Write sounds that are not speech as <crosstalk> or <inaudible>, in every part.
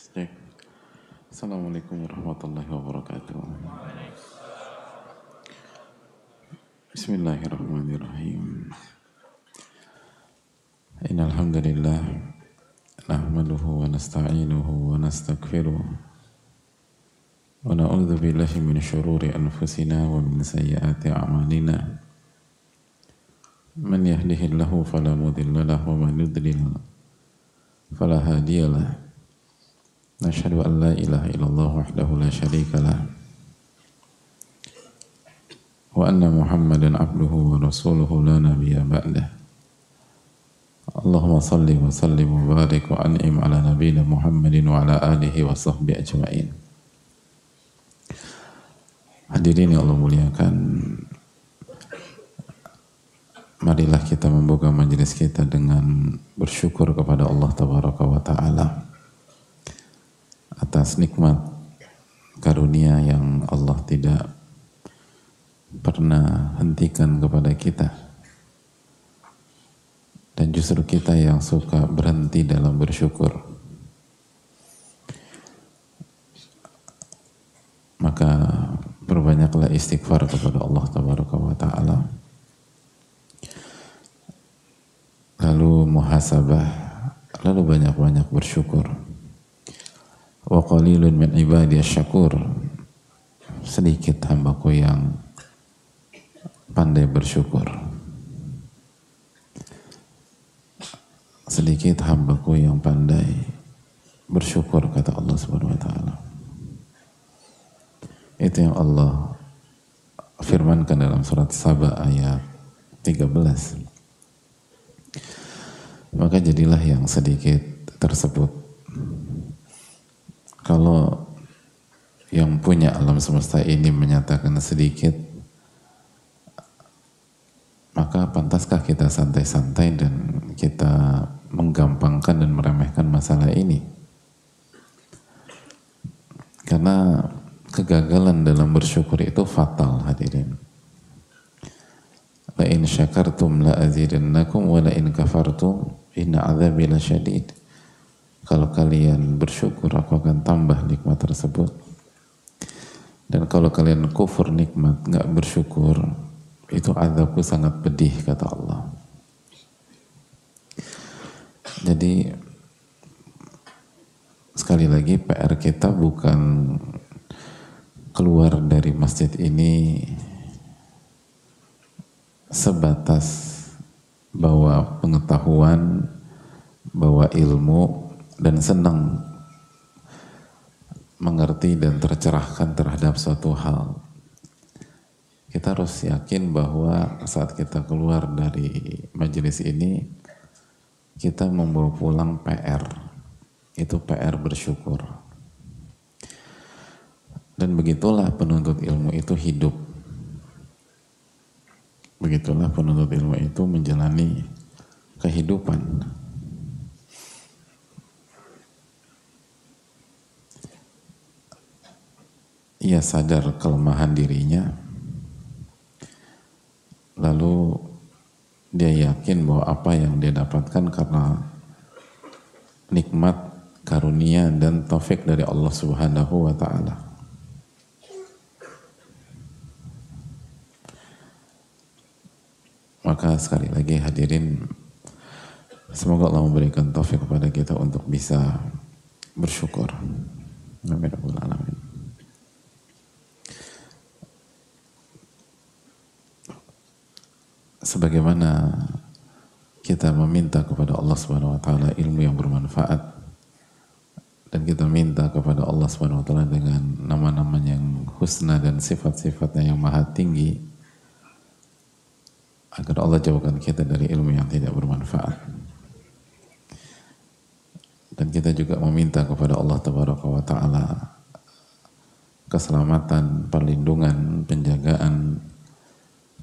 Cek. Assalamualaikum warahmatullahi wabarakatuh. Bismillahirrahmanirrahim. Innal hamdalillah nahmaduhu wa nasta'inuhu wa nastaghfiruh wa na'udzu billahi min shururi anfusina wa min sayyiati a'malina. Man yahdihillahu fala mudilla lahu wa man yudlil fala hadiyalah. نشهد أن لا إله إلا الله وحده لا شريك له وأن محمدا عبده ورسوله لا نبي بعده اللهم صل وسلم وبارك وأنعم على نبينا محمد وعلى آله وصحبه أجمعين Hadirin yang Allah muliakan Marilah kita membuka majelis kita dengan bersyukur kepada Allah Tabaraka wa Ta'ala atas nikmat karunia yang Allah tidak pernah hentikan kepada kita. Dan justru kita yang suka berhenti dalam bersyukur. Maka berbanyaklah istighfar kepada Allah tabaraka wa taala. Lalu muhasabah lalu banyak-banyak bersyukur wa qalilun min ibadiyas syakur. Sedikit hambaku yang pandai bersyukur. Sedikit hambaku yang pandai bersyukur kata Allah subhanahu wa ta'ala. Itu yang Allah firmankan dalam surat Saba ayat 13 maka jadilah yang sedikit tersebut kalau yang punya alam semesta ini menyatakan sedikit, maka pantaskah kita santai-santai dan kita menggampangkan dan meremehkan masalah ini? Karena kegagalan dalam bersyukur itu fatal hadirin. La in syakartum la azidannakum wa la in kafartum inna azabi lasyadid. Kalau kalian bersyukur, aku akan tambah nikmat tersebut. Dan kalau kalian kufur nikmat, nggak bersyukur, itu azabku sangat pedih, kata Allah. Jadi, sekali lagi PR kita bukan keluar dari masjid ini sebatas bahwa pengetahuan, bahwa ilmu, dan senang mengerti dan tercerahkan terhadap suatu hal. Kita harus yakin bahwa saat kita keluar dari majelis ini, kita membawa pulang PR. Itu PR bersyukur. Dan begitulah penuntut ilmu itu hidup. Begitulah penuntut ilmu itu menjalani kehidupan. Ia sadar kelemahan dirinya, lalu dia yakin bahwa apa yang dia dapatkan karena nikmat, karunia, dan taufik dari Allah Subhanahu wa Ta'ala. Maka sekali lagi hadirin, semoga Allah memberikan taufik kepada kita untuk bisa bersyukur. Amin. Sebagaimana kita meminta kepada Allah Subhanahu wa taala ilmu yang bermanfaat dan kita minta kepada Allah Subhanahu wa taala dengan nama-nama yang husna dan sifat-sifatnya yang maha tinggi agar Allah jauhkan kita dari ilmu yang tidak bermanfaat. Dan kita juga meminta kepada Allah Tabaraka wa taala keselamatan, perlindungan, penjagaan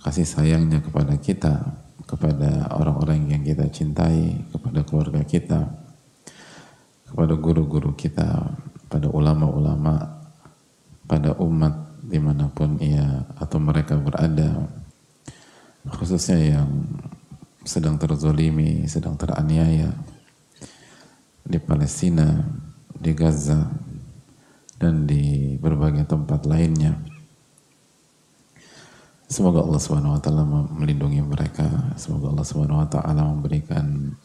kasih sayangnya kepada kita, kepada orang-orang yang kita cintai, kepada keluarga kita, kepada guru-guru kita, pada ulama-ulama, pada umat di mana pun ia atau mereka berada, khususnya yang sedang terzolimi, sedang teraniaya di Palestina, di Gaza dan di berbagai tempat lainnya. Semoga Allah Subhanahu wa taala melindungi mereka. Semoga Allah Subhanahu wa taala memberikan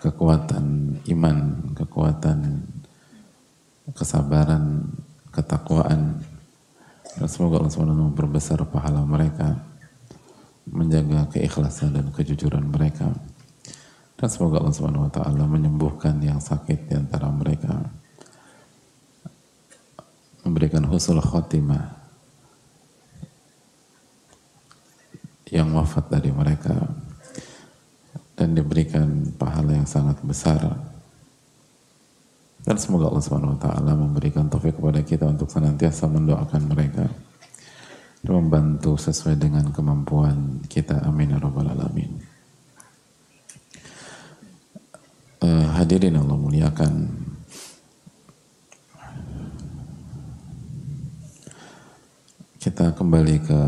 kekuatan iman, kekuatan kesabaran, ketakwaan. Dan semoga Allah Subhanahu wa taala memperbesar pahala mereka, menjaga keikhlasan dan kejujuran mereka. Dan semoga Allah Subhanahu wa taala menyembuhkan yang sakit di antara mereka. Memberikan husnul khotimah yang wafat dari mereka dan diberikan pahala yang sangat besar. Dan semoga Allah Subhanahu wa taala memberikan taufik kepada kita untuk senantiasa mendoakan mereka dan membantu sesuai dengan kemampuan kita. Amin ya rabbal alamin. uh, hadirin Allah muliakan kita kembali ke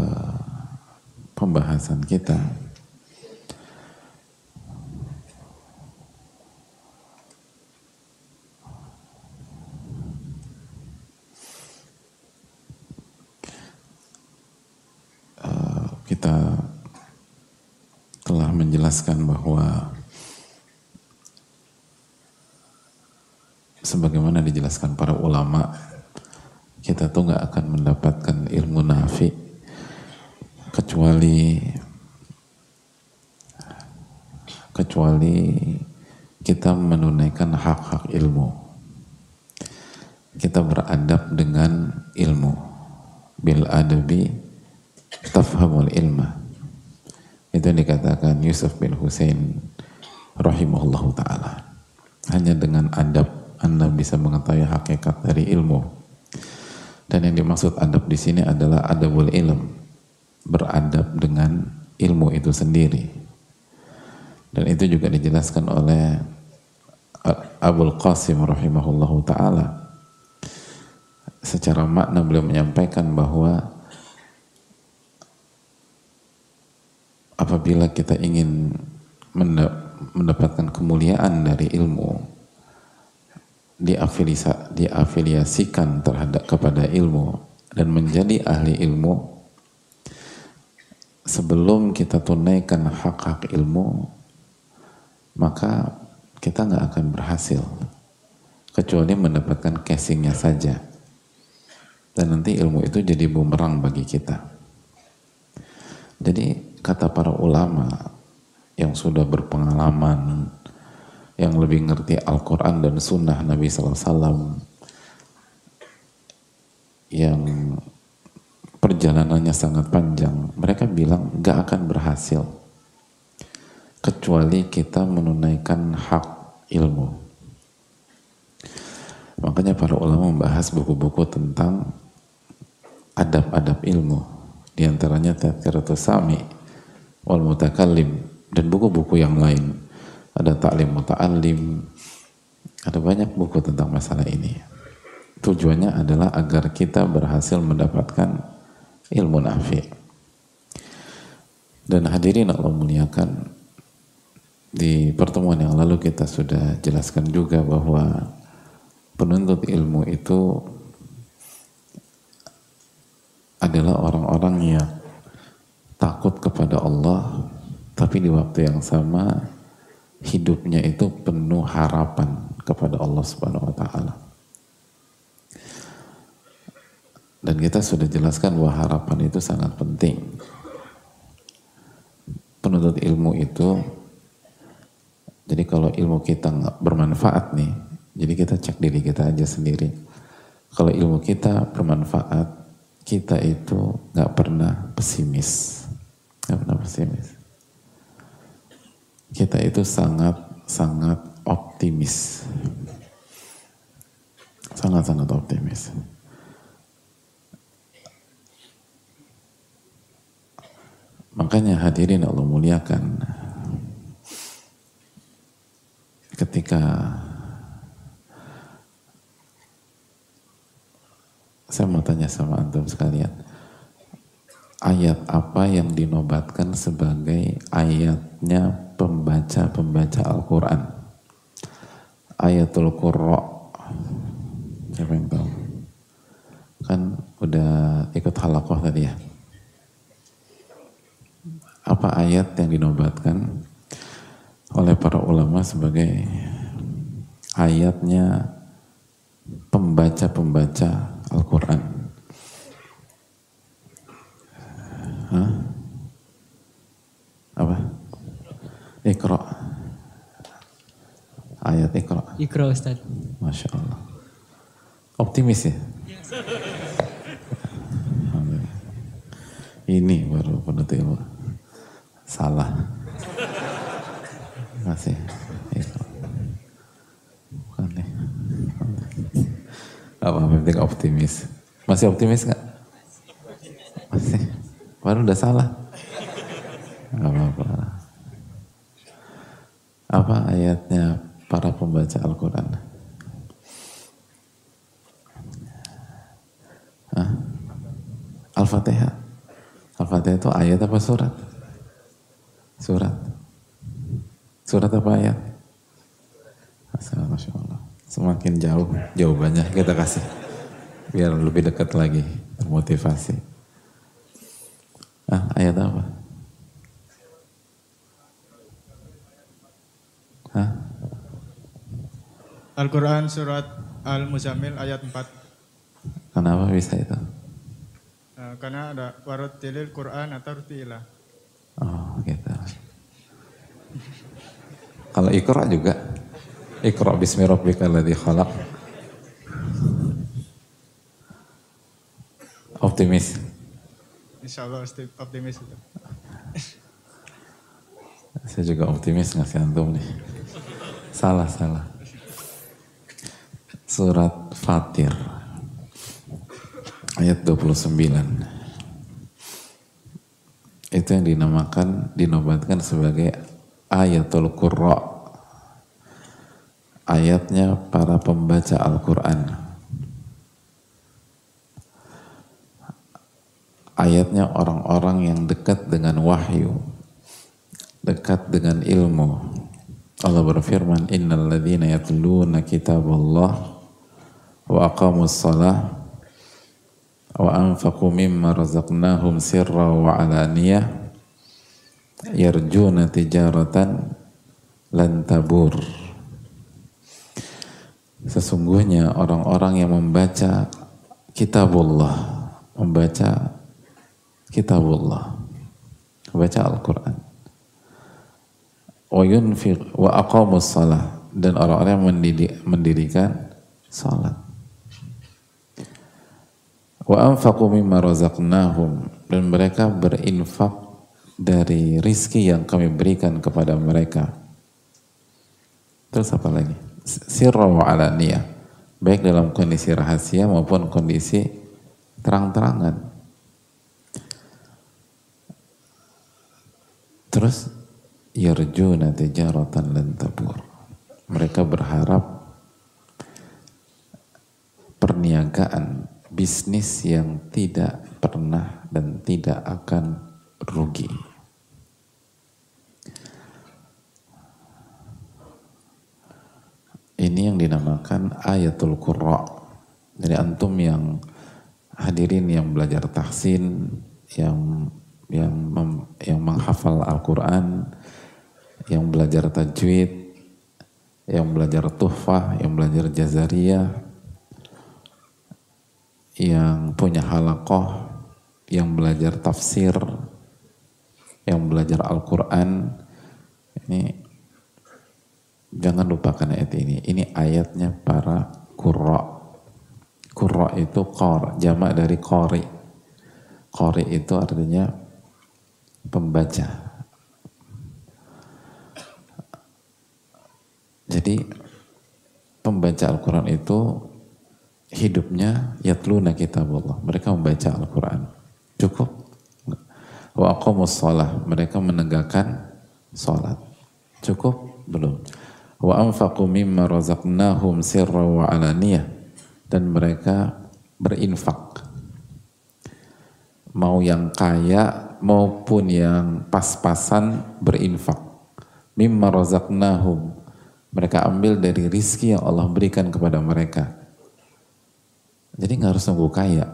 pembahasan kita. Uh, kita telah menjelaskan bahwa sebagaimana dijelaskan para ulama kita tuh nggak akan mendapatkan ilmu nafi kecuali kecuali kita menunaikan hak-hak ilmu. Kita beradab dengan ilmu. Bil adabi tafhamul ilma. Itu yang dikatakan Yusuf bin Hussein rahimahullah ta'ala. Hanya dengan adab anda bisa mengetahui hakikat dari ilmu. Dan yang dimaksud adab di sini adalah adabul ilm, beradab dengan ilmu itu sendiri. Dan itu juga dijelaskan oleh Abul Qasim rahimahullahu taala. Secara makna beliau menyampaikan bahwa apabila kita ingin mendapatkan kemuliaan dari ilmu, diafiliasikan terhadap kepada ilmu dan menjadi ahli ilmu sebelum kita tunaikan hak-hak ilmu maka kita nggak akan berhasil. Kecuali mendapatkan casingnya saja. Dan nanti ilmu itu jadi bumerang bagi kita. Jadi kata para ulama yang sudah berpengalaman yang lebih ngerti Al-Quran dan Sunnah Nabi SAW yang perjalanannya sangat panjang. Mereka bilang gak akan berhasil. Kecuali kita menunaikan hak ilmu. Makanya para ulama membahas buku-buku tentang adab-adab ilmu. Di antaranya Tadkiratus Sami wal Mutakallim dan buku-buku yang lain. Ada taklim muta'alim, ada banyak buku tentang masalah ini. Tujuannya adalah agar kita berhasil mendapatkan ilmu nafi. Dan hadirin Allah muliakan, di pertemuan yang lalu kita sudah jelaskan juga bahwa penuntut ilmu itu adalah orang-orang yang takut kepada Allah tapi di waktu yang sama hidupnya itu penuh harapan kepada Allah Subhanahu wa taala. Dan kita sudah jelaskan bahwa harapan itu sangat penting. Penuntut ilmu itu jadi kalau ilmu kita nggak bermanfaat nih, jadi kita cek diri kita aja sendiri. Kalau ilmu kita bermanfaat, kita itu nggak pernah pesimis, nggak pernah pesimis kita itu sangat-sangat optimis. Sangat-sangat optimis. Makanya hadirin Allah muliakan ketika saya mau tanya sama antum sekalian ayat apa yang dinobatkan sebagai ayatnya pembaca-pembaca Al-Quran. Ayatul Qurra Siapa yang tahu? Kan udah ikut halakoh tadi ya. Apa ayat yang dinobatkan oleh para ulama sebagai ayatnya pembaca-pembaca Al-Quran? Hah? Apa? Iqra. Ayat Iqra. Iqra Ustaz. Masya Allah. Optimis ya? Ini baru penuntut ilmu. Salah. Masih. Iqra. Bukan nih. Apa penting optimis. Masih optimis nggak? Masih. Baru udah salah. Apa-apa. Apa ayatnya para pembaca Al-Quran? Hah? Al-Fatihah. Al-Fatihah itu ayat apa surat? Surat. Surat apa ayat? Masya Allah. Semakin jauh jawabannya kita kasih. Biar lebih dekat lagi. Termotivasi. Ah, ayat apa? Hah? Al-Quran surat Al-Muzammil ayat 4. Kenapa bisa itu? Nah, karena ada tilil Quran atau rutilah. Oh gitu. Kalau ikra juga. Ikra bismi rabbika alladhi khalaq. Optimis. Insya Allah optimis itu. Saya juga optimis ngasih antum nih. Salah, salah. Surat Fatir. Ayat 29. Itu yang dinamakan, dinobatkan sebagai ayatul qurra. Ayatnya para pembaca Al-Quran. Ayatnya orang-orang yang dekat dengan wahyu. Dekat dengan ilmu. Allah berfirman, Innal ladhina yatluna kitab Allah wa aqamus salah wa anfaqu mimma razaqnahum sirra wa alaniyah yarjuna tijaratan lan tabur sesungguhnya orang-orang yang membaca kitabullah membaca kitabullah membaca Al-Quran. Wa yunfiq salah dan orang-orang yang mendirikan salat. Wa anfaqu mimma dan mereka berinfak dari rizki yang kami berikan kepada mereka. Terus apa lagi sirra wa alaniyah. Baik dalam kondisi rahasia maupun kondisi terang-terangan. Terus yarjuna tijaratan lan tabur. Mereka berharap perniagaan bisnis yang tidak pernah dan tidak akan rugi. Ini yang dinamakan ayatul qurra. Jadi antum yang hadirin yang belajar tahsin, yang yang mem, yang menghafal Al-Qur'an, yang belajar tajwid, yang belajar tuhfah, yang belajar jazariyah, yang punya halakoh, yang belajar tafsir, yang belajar Al-Quran, ini jangan lupakan ayat ini. Ini ayatnya para kurra. Kurra itu kor, jamak dari kori. Kori itu artinya pembaca. Jadi pembaca Al-Quran itu hidupnya yatluna kitabullah. Mereka membaca Al-Quran. Cukup? Wa aqamus salah. Mereka menegakkan salat. Cukup? Belum. Wa anfaqu mimma razaqnahum sirra wa alaniyah. Dan mereka berinfak. Mau yang kaya maupun yang pas-pasan berinfak. Mimma razaqnahum. Mereka ambil dari rizki yang Allah berikan kepada mereka Jadi nggak harus nunggu kaya,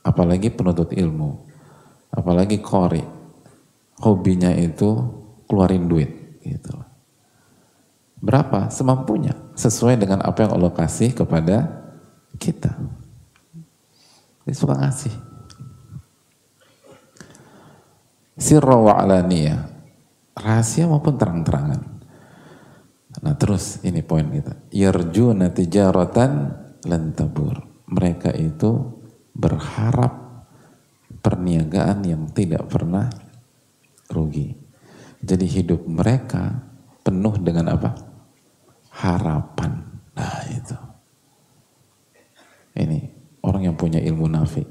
apalagi penuntut ilmu, apalagi kori. Hobinya itu keluarin duit, gitu. Berapa? Semampunya, sesuai dengan apa yang Allah kasih kepada kita. Dia suka ngasih. Sirra wa alaniyah. Rahasia maupun terang-terangan. Nah terus ini poin kita. Yarjuna tijaratan lan tabur. Mereka itu berharap perniagaan yang tidak pernah rugi. Jadi hidup mereka penuh dengan apa? Harapan. Nah itu. Ini orang yang punya ilmu nafi.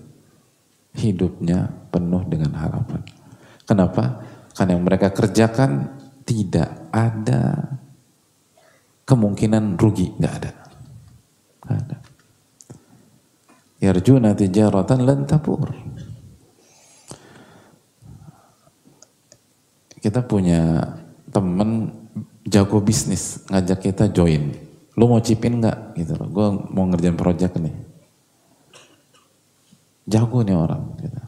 Hidupnya penuh dengan harapan. Kenapa? Karena yang mereka kerjakan tidak ada kemungkinan rugi, nggak ada. Nggak ada. Yarjuna tijaratan lan tabur. Kita punya temen jago bisnis ngajak kita join. Lu mau chipin nggak? Gitu loh. Gue mau ngerjain project nih. Jago nih orang. Gitu.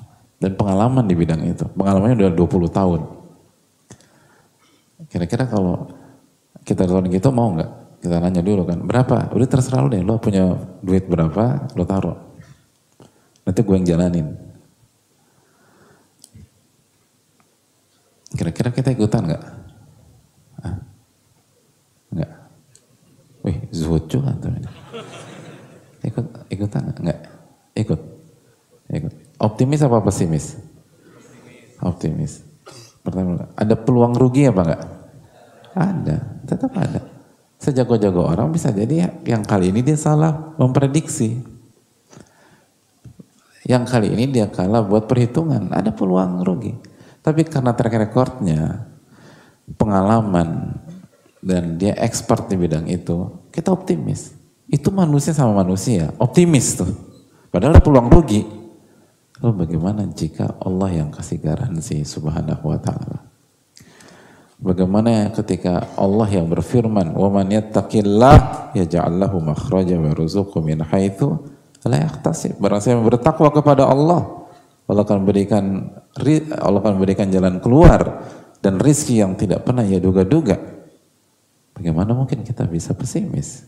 Dan pengalaman di bidang itu. Pengalamannya udah 20 tahun. Kira-kira kalau kita tahun gitu mau nggak? Kita nanya dulu kan, berapa? Udah terserah lu deh, lo punya duit berapa, lo taruh. Nanti gue yang jalanin. Kira-kira kita ikutan nggak? Enggak. Wih, zuhud juga tuh. Ikut, ikutan nggak? Ikut. Ikut. Optimis apa pesimis? Optimis. Pertama, ada peluang rugi apa enggak? Ada, tetap ada. Sejago-jago orang bisa jadi yang kali ini dia salah memprediksi. Yang kali ini dia kalah buat perhitungan, ada peluang rugi. Tapi karena track recordnya, pengalaman, dan dia expert di bidang itu, kita optimis. Itu manusia sama manusia, optimis tuh. Padahal ada peluang rugi. Lalu bagaimana jika Allah yang kasih garansi subhanahu wa ta'ala? Bagaimana ketika Allah yang berfirman, "Wa man yattaqillah yaj'al lahu makhraja wa yarzuqhu min haitsu la yahtasib." Barang bertakwa kepada Allah, Allah akan berikan Allah akan berikan jalan keluar dan rizki yang tidak pernah ia duga-duga. Bagaimana mungkin kita bisa pesimis?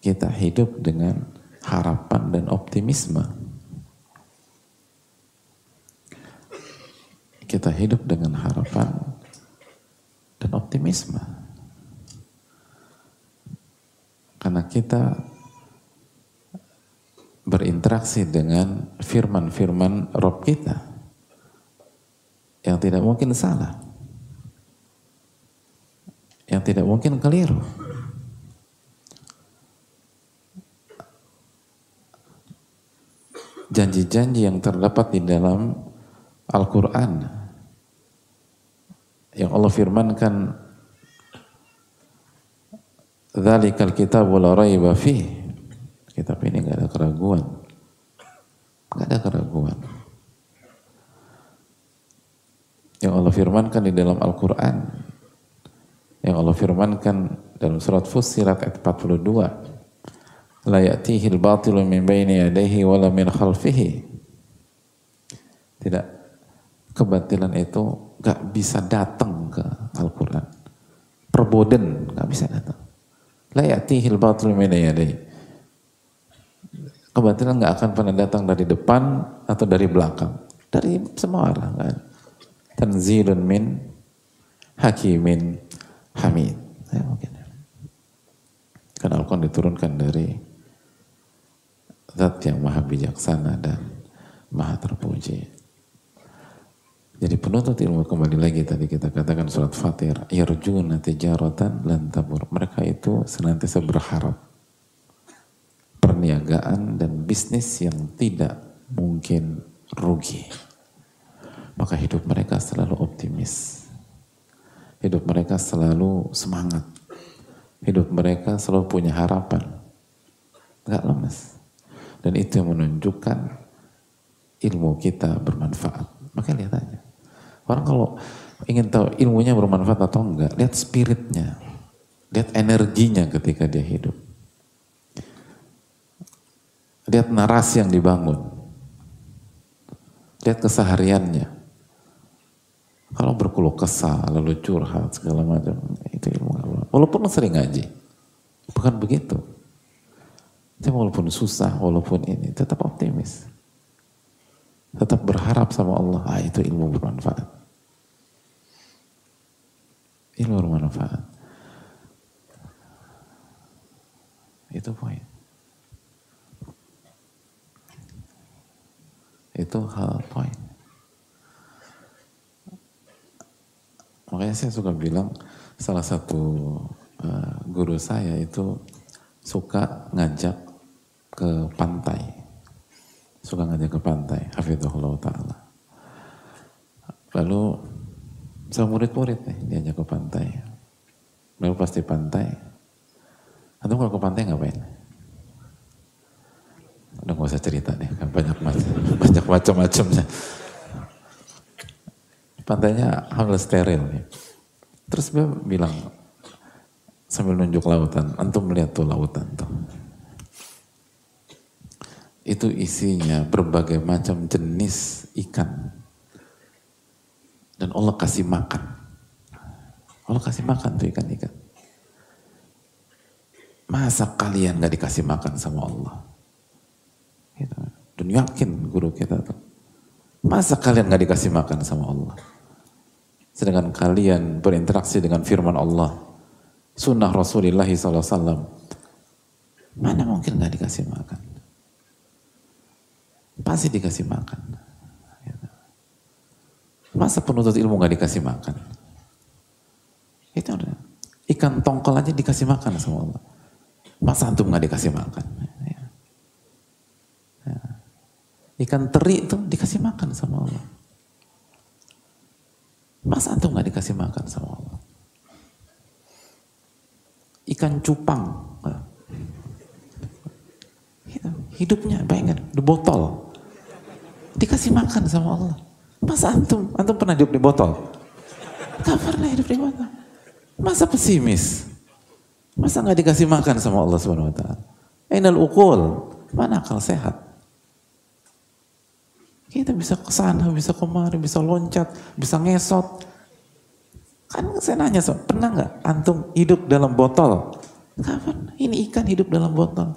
Kita hidup dengan harapan dan optimisme. kita hidup dengan harapan dan optimisme. Karena kita berinteraksi dengan firman-firman Rob kita yang tidak mungkin salah, yang tidak mungkin keliru. Janji-janji yang terdapat di dalam Al-Quran yang Allah firmankan Dzalikal kitabu la raiba. Kitab ini enggak ada keraguan. Enggak ada keraguan. Yang Allah firmankan di dalam Al-Quran. Yang Allah firmankan dalam surat Fussilat ayat 42. La ya'tihi al-batilu min baini yadayhi wala min khalfihi. Tidak. Kebatilan itu gak bisa datang ke Al-Quran. Perboden gak bisa datang. La ya'tihil batil min Kebatilan gak akan pernah datang dari depan atau dari belakang. Dari semua arah kan. Tanzilun min hakimin hamid. Ya. Karena Al-Quran diturunkan dari zat yang maha bijaksana dan maha terpuji. Jadi penuntut ilmu kembali lagi tadi kita katakan surat Fatir, yarjuna tijaratan lan tabur. Mereka itu senantiasa berharap perniagaan dan bisnis yang tidak mungkin rugi. Maka hidup mereka selalu optimis. Hidup mereka selalu semangat. Hidup mereka selalu punya harapan. Gak lemas. Dan itu yang menunjukkan ilmu kita bermanfaat. Maka lihat aja. Orang kalau ingin tahu ilmunya bermanfaat atau enggak, lihat spiritnya. Lihat energinya ketika dia hidup. Lihat narasi yang dibangun. Lihat kesehariannya. Kalau berkeluh kesah, lalu curhat, segala macam, itu ilmu Allah. Walaupun sering ngaji. Bukan begitu. Tapi walaupun susah, walaupun ini, tetap optimis. Tetap berharap sama Allah. Ah, itu ilmu bermanfaat. Ilmu bermanfaat. Itu poin. Itu hal poin. Makanya saya suka bilang salah satu uh, guru saya itu suka ngajak ke pantai. Suka ngajak ke pantai, hafizahullah ta'ala. Lalu sama murid-murid nih diajak ke pantai. Lalu pas di pantai, atau kalau ke pantai ngapain? Udah gak usah cerita deh, kan banyak <laughs> banyak macam-macamnya. Pantainya hampir steril. Ya. Terus dia bilang sambil nunjuk lautan, antum melihat tuh lautan tuh. Itu isinya berbagai macam jenis ikan. Dan Allah kasih makan. Allah kasih makan tuh ikan-ikan. Masa kalian gak dikasih makan sama Allah? Gitu. Dan yakin guru kita tuh. Masa kalian gak dikasih makan sama Allah? Sedangkan kalian berinteraksi dengan firman Allah. Sunnah Rasulullah SAW. Mana mungkin gak dikasih makan? Pasti dikasih makan. Masa penuntut ilmu gak dikasih makan? Itu udah. Ikan tongkol aja dikasih makan sama Allah. Masa antum nggak dikasih makan? Ya. Ya. Ikan teri itu dikasih makan sama Allah. Masa antum nggak dikasih makan sama Allah? Ikan cupang. Hidupnya bayangkan, di botol. Dikasih makan sama Allah. Masa antum, antum pernah hidup di botol? Gak pernah hidup di botol. Masa pesimis? Masa nggak dikasih makan sama Allah taala? Ainal ukul, mana akal sehat? Kita bisa ke sana, bisa kemari, bisa loncat, bisa ngesot. Kan saya nanya, so, pernah nggak antum hidup dalam botol? Kapan? Ini ikan hidup dalam botol.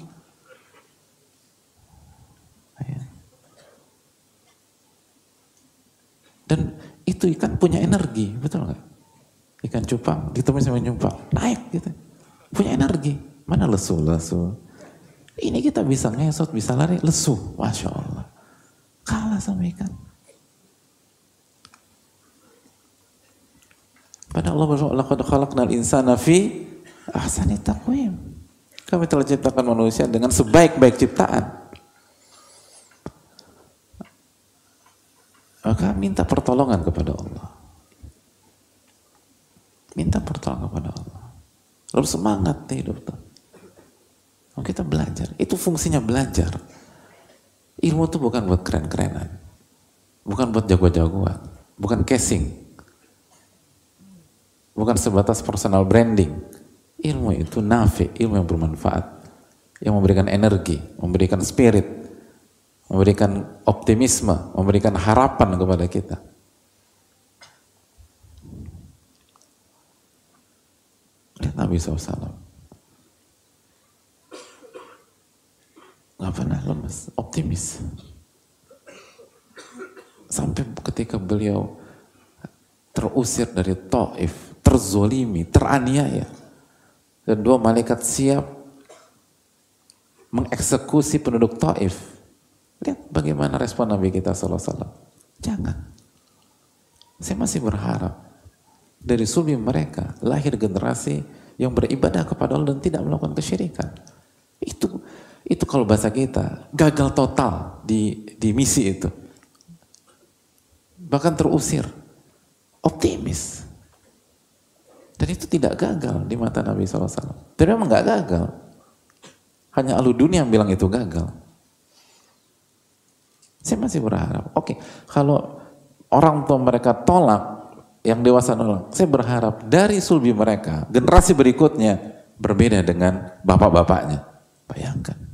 Dan itu ikan punya energi, betul nggak? Ikan cupang, ditemuin sama nyumpang, naik gitu punya energi. Mana lesu, lesu. Ini kita bisa ngesot, bisa lari, lesu. Masya Allah. Kalah sama ikan. Pada Allah "Laqad khalaqnal insana fi ahsani taqwim." Kami telah ciptakan manusia dengan sebaik-baik ciptaan. Maka minta pertolongan kepada Allah. Minta pertolongan kepada Allah. Lalu semangat hidup kita belajar. Itu fungsinya belajar. Ilmu itu bukan buat keren-kerenan. Bukan buat jago-jagoan. Bukan casing. Bukan sebatas personal branding. Ilmu itu nafi, ilmu yang bermanfaat. Yang memberikan energi, memberikan spirit, memberikan optimisme, memberikan harapan kepada kita. Lihat Nabi SAW. Gak pernah lemas, optimis. Sampai ketika beliau terusir dari Taif, terzolimi, teraniaya. Dan dua malaikat siap mengeksekusi penduduk Taif. Lihat bagaimana respon Nabi kita SAW. Jangan. Saya masih berharap dari sulbi mereka lahir generasi yang beribadah kepada Allah dan tidak melakukan kesyirikan. Itu itu kalau bahasa kita gagal total di di misi itu. Bahkan terusir. Optimis. Dan itu tidak gagal di mata Nabi SAW. Dan memang nggak gagal. Hanya alu dunia yang bilang itu gagal. Saya masih berharap, oke, kalau orang tua mereka tolak yang dewasa nolak. Saya berharap dari sulbi mereka, generasi berikutnya berbeda dengan bapak-bapaknya. Bayangkan.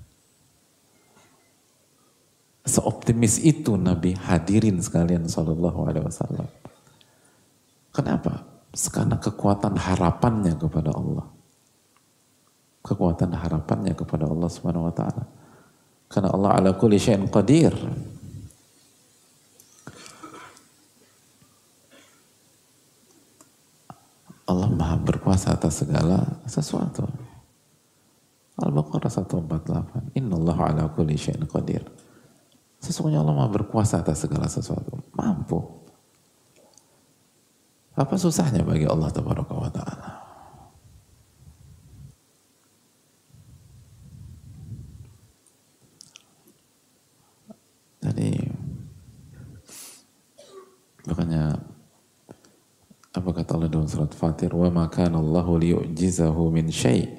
Seoptimis itu Nabi hadirin sekalian Sallallahu Alaihi Wasallam. Kenapa? Karena kekuatan harapannya kepada Allah. Kekuatan harapannya kepada Allah Subhanahu Wa Taala. Karena Allah ala kulli syai'in qadir. Allah maha berkuasa atas segala sesuatu. Al-Baqarah 148. Inna Allah ala kulli syai'in qadir. Sesungguhnya Allah maha berkuasa atas segala sesuatu. Mampu. Apa susahnya bagi Allah Tabaraka wa Ta'ala? Jadi makanya apa kata Allah dalam surat Fatir wa ma kana Allahu liyu'jizahu min syai'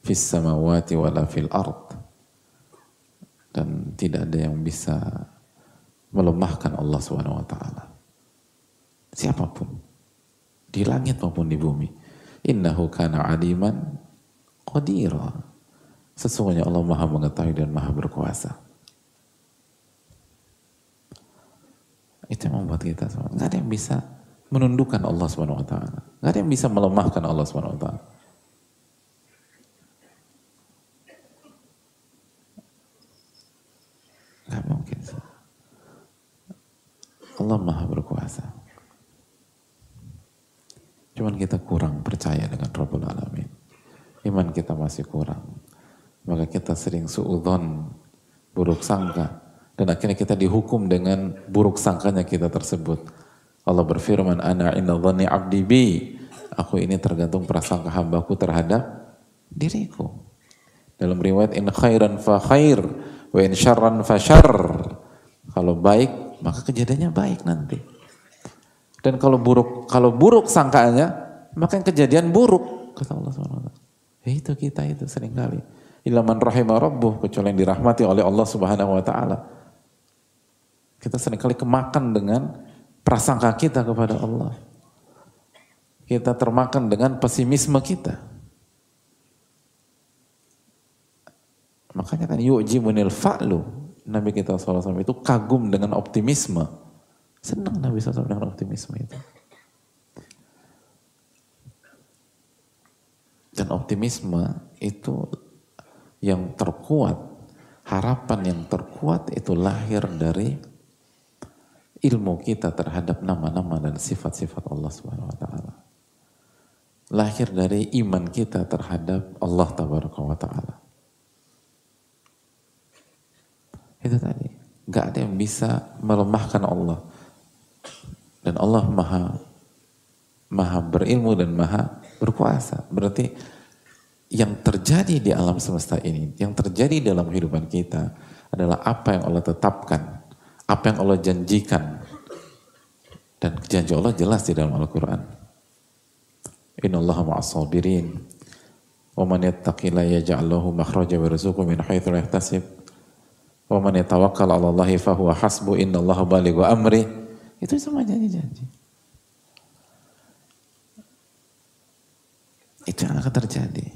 fis samawati wala fil ard dan tidak ada yang bisa melemahkan Allah Subhanahu wa taala. Siapa pun. Di langit maupun di bumi. Innahu kana aliman qadira. Sesungguhnya Allah Maha mengetahui dan Maha berkuasa. Itu yang membuat kita semua. Nggak ada yang bisa menundukkan Allah Subhanahu wa taala. Enggak ada yang bisa melemahkan Allah Subhanahu wa taala. Enggak mungkin. Allah Maha berkuasa. Cuman kita kurang percaya dengan Rabbul Alamin. Iman kita masih kurang. Maka kita sering suudon, buruk sangka. Dan akhirnya kita dihukum dengan buruk sangkanya kita tersebut Allah berfirman, Ana inna dhanni abdi bi. Aku ini tergantung prasangka hambaku terhadap diriku. Dalam riwayat, in khairan fa khair, wa in syarran fa syar. Kalau baik, maka kejadiannya baik nanti. Dan kalau buruk, kalau buruk sangkaannya, maka kejadian buruk. Kata Allah SWT. Ya itu kita itu sering kali. Ilaman rahimah rabbuh, kecuali yang dirahmati oleh Allah Subhanahu wa taala. Kita sering kali kemakan dengan prasangka kita kepada Allah. Kita termakan dengan pesimisme kita. Makanya kan yu'jimunil fa'lu. Nabi kita SAW itu kagum dengan optimisme. Senang Nabi SAW dengan optimisme itu. Dan optimisme itu yang terkuat, harapan yang terkuat itu lahir dari ilmu kita terhadap nama-nama dan sifat-sifat Allah Subhanahu wa taala. Lahir dari iman kita terhadap Allah Tabaraka wa taala. Itu tadi. Gak ada yang bisa melemahkan Allah. Dan Allah maha maha berilmu dan maha berkuasa. Berarti yang terjadi di alam semesta ini, yang terjadi dalam kehidupan kita adalah apa yang Allah tetapkan apa yang Allah janjikan dan janji Allah jelas di dalam Al-Quran Inna Allah ma'as sabirin wa man yattaqila yaj'allahu makhraja wa rizquhu min haitsu la yahtasib wa man yatawakkal 'ala Allah fa huwa hasbu inna Allah balighu amri. Itu semua janji-janji itu yang akan terjadi.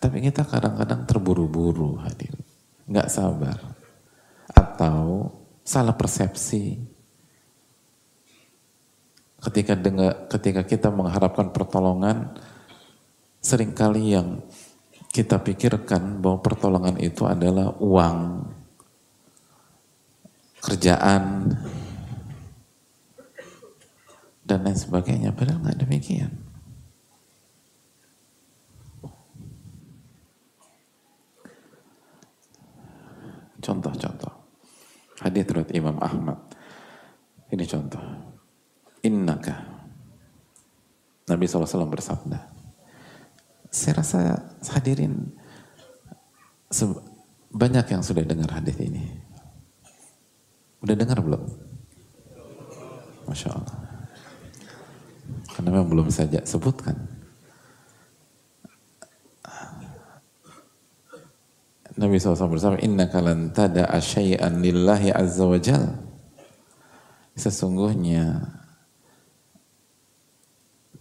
Tapi kita kadang-kadang terburu-buru hadir. Nggak sabar. Atau salah persepsi. Ketika dengar ketika kita mengharapkan pertolongan sering kali yang kita pikirkan bahwa pertolongan itu adalah uang kerjaan dan lain sebagainya padahal nggak demikian contoh-contoh Hadis riwayat Imam Ahmad. Ini contoh. Innaka. Nabi SAW bersabda. Saya rasa hadirin banyak yang sudah dengar hadis ini. Udah dengar belum? Masya Allah. Karena memang belum saja sebutkan. Nabi SAW bersama Inna kalan tada asyai'an lillahi azza wa jal. Sesungguhnya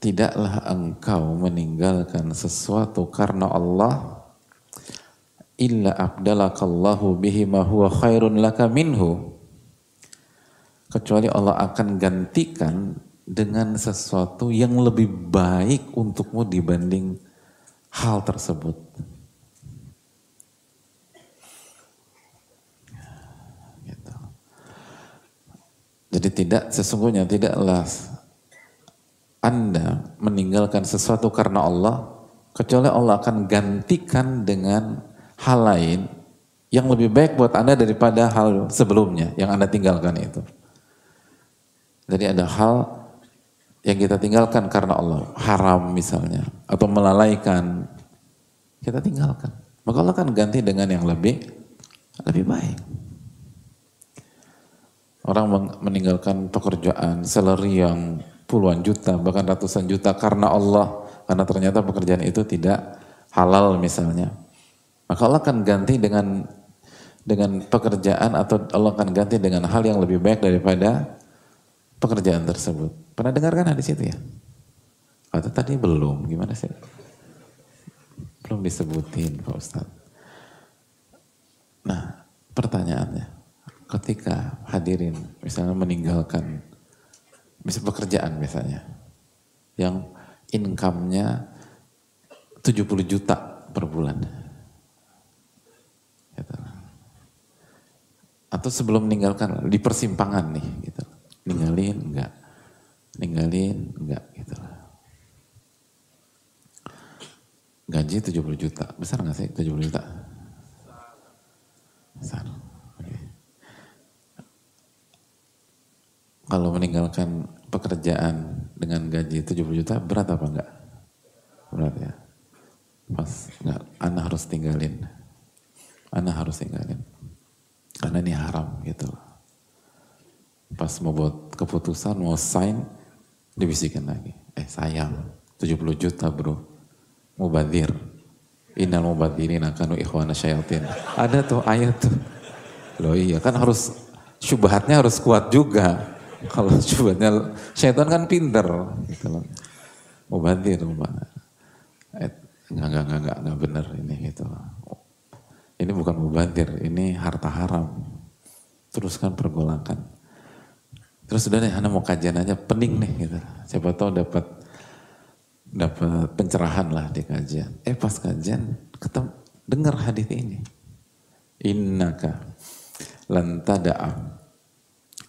tidaklah engkau meninggalkan sesuatu karena Allah illa abdalakallahu bihi ma huwa khairun laka minhu kecuali Allah akan gantikan dengan sesuatu yang lebih baik untukmu dibanding hal tersebut. Gitu. Jadi tidak sesungguhnya tidaklah anda meninggalkan sesuatu karena Allah, kecuali Allah akan gantikan dengan hal lain yang lebih baik buat Anda daripada hal sebelumnya yang Anda tinggalkan itu. Jadi ada hal yang kita tinggalkan karena Allah, haram misalnya, atau melalaikan, kita tinggalkan. Maka Allah akan ganti dengan yang lebih lebih baik. Orang meninggalkan pekerjaan, salary yang puluhan juta, bahkan ratusan juta karena Allah, karena ternyata pekerjaan itu tidak halal misalnya. Maka Allah akan ganti dengan dengan pekerjaan atau Allah akan ganti dengan hal yang lebih baik daripada pekerjaan tersebut. Pernah dengarkan hadis itu ya? Atau tadi belum, gimana sih? Belum disebutin Pak Ustadz. Nah, pertanyaannya, ketika hadirin misalnya meninggalkan bisa pekerjaan misalnya yang income-nya 70 juta per bulan. Gitu. Atau sebelum meninggalkan di persimpangan nih gitu. Ninggalin enggak. Ninggalin enggak gitu. Gaji 70 juta. Besar enggak sih 70 juta? Besar. kalau meninggalkan pekerjaan dengan gaji 70 juta berat apa enggak? Berat ya. Pas enggak, anak harus tinggalin. Anak harus tinggalin. Karena ini haram gitu. Pas mau buat keputusan, mau sign, dibisikin lagi. Eh sayang, 70 juta bro. Mubadir. Innal mubadirin akanu ikhwana syayatin. Ada tuh ayat tuh. Loh iya kan harus, syubhatnya harus kuat juga <laughs> kalau cobanya syaitan kan pinter gitu loh. Mubadir, eh, enggak, enggak, enggak, enggak, enggak benar ini gitu. Ini bukan mubadir, ini harta haram. Teruskan pergolakan. Terus sudah nih, Anda mau kajian aja, pening nih gitu. Siapa tahu dapat dapat pencerahan lah di kajian. Eh pas kajian, ketemu, dengar hadis ini. Innaka lantada'a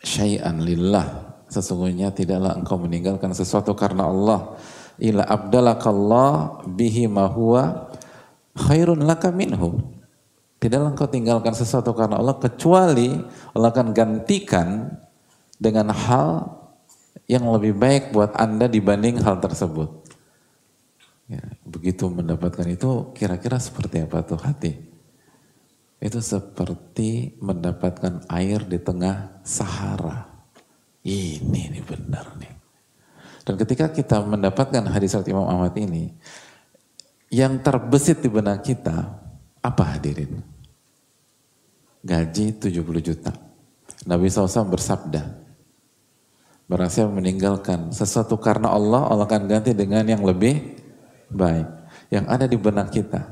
syai'an lillah sesungguhnya tidaklah engkau meninggalkan sesuatu karena Allah ila abdalakallah bihi ma huwa khairun laka minhu tidaklah engkau tinggalkan sesuatu karena Allah kecuali Allah akan gantikan dengan hal yang lebih baik buat anda dibanding hal tersebut ya, begitu mendapatkan itu kira-kira seperti apa tuh hati itu seperti mendapatkan air di tengah Sahara. Ini nih benar nih. Dan ketika kita mendapatkan hadis Imam Ahmad ini, yang terbesit di benak kita, apa hadirin? Gaji 70 juta. Nabi SAW bersabda, berhasil meninggalkan sesuatu karena Allah, Allah akan ganti dengan yang lebih baik. Yang ada di benak kita,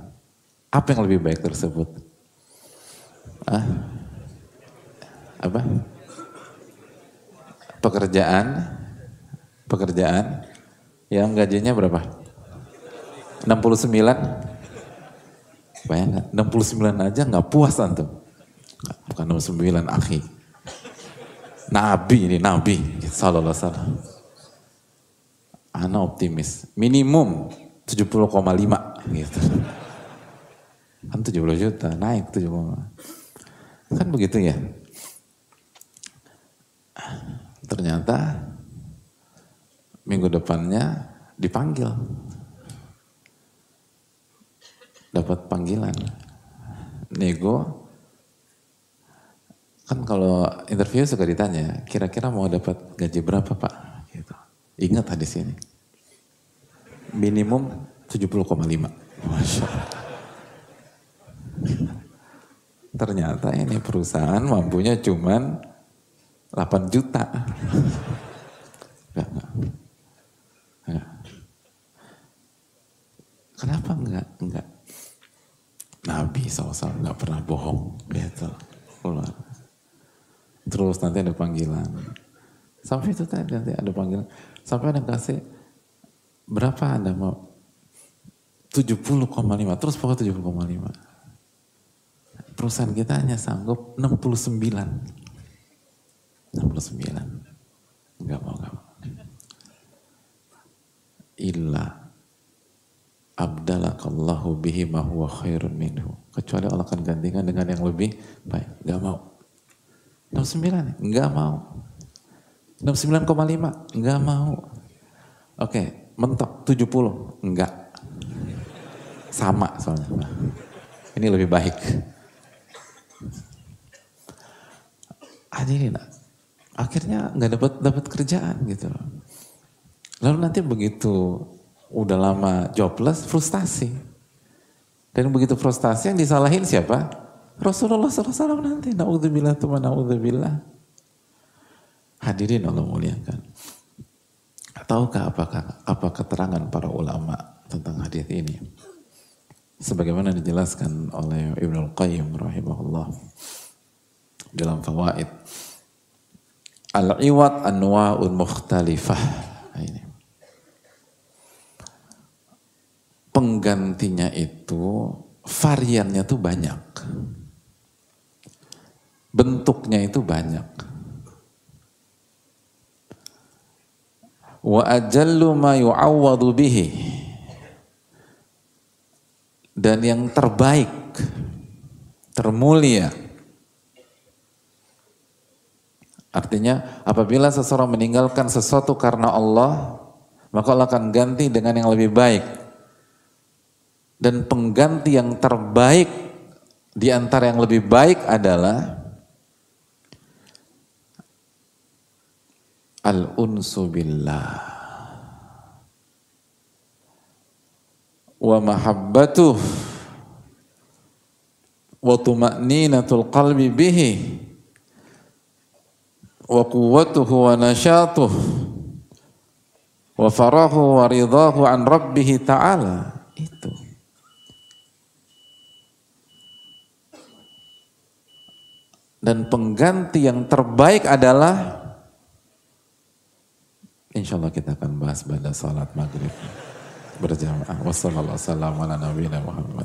apa yang lebih baik tersebut? Ah, apa? Pekerjaan, pekerjaan yang gajinya berapa? 69? Bayangkan, 69 aja nggak puas antum. Bukan 69 akhi. Nabi ini, Nabi. Sallallahu alaihi wasallam. Ana optimis. Minimum 70,5 gitu. Kan 70 juta, naik 70. Kan begitu ya. Ternyata minggu depannya dipanggil. Dapat panggilan. Nego. Kan kalau interview suka ditanya, kira-kira mau dapat gaji berapa pak? Gitu. Ingat hadis ini. Minimum 70,5. Masya Allah. Ternyata ini perusahaan mampunya cuman 8 juta. <laughs> Kenapa enggak? Enggak. Nabi SAW enggak pernah bohong. Gitu. Keluar. Terus nanti ada panggilan. Sampai itu tadi nanti ada panggilan. Sampai ada kasih berapa Anda mau? 70,5. Terus pokoknya 70,5. Perusahaan kita hanya sanggup 69. 69. Enggak mau, enggak mau. Illa abdalakallahu bihi ma huwa khairun minhu. Kecuali Allah akan gantikan dengan yang lebih baik. Gak mau. 69 Enggak mau. 69,5? Enggak mau. Oke, mentok 70? Enggak. Sama soalnya. Ini lebih baik. Hadirin, akhirnya nggak dapat dapat kerjaan gitu. Lalu nanti begitu udah lama jobless, frustasi. Dan begitu frustasi yang disalahin siapa? Rasulullah SAW nanti. Na'udzubillah tuma na'udzubillah. Hadirin Allah muliakan. Tahukah apakah apa keterangan para ulama tentang hadis ini? Sebagaimana dijelaskan oleh Ibnu Qayyim rahimahullah dalam fawaid. Al-iwat anwa'un mukhtalifah. Nah, ini. penggantinya itu variannya tuh banyak. Bentuknya itu banyak. Wa ajallu ma yu'awwadu bihi. Dan yang terbaik, termulia. Artinya apabila seseorang meninggalkan sesuatu karena Allah, maka Allah akan ganti dengan yang lebih baik dan pengganti yang terbaik di antara yang lebih baik adalah al-unsu billah. Wa mahabbatuh. Wa tuma'ninatul qalbi bihi. Wa quwwatuhu wa nasyatuh wa farahu wa ridahu an rabbihi ta'ala. Itu. Dan pengganti yang terbaik adalah Insya Allah kita akan bahas pada salat maghrib berjamaah. Wassalamualaikum warahmatullahi wabarakatuh.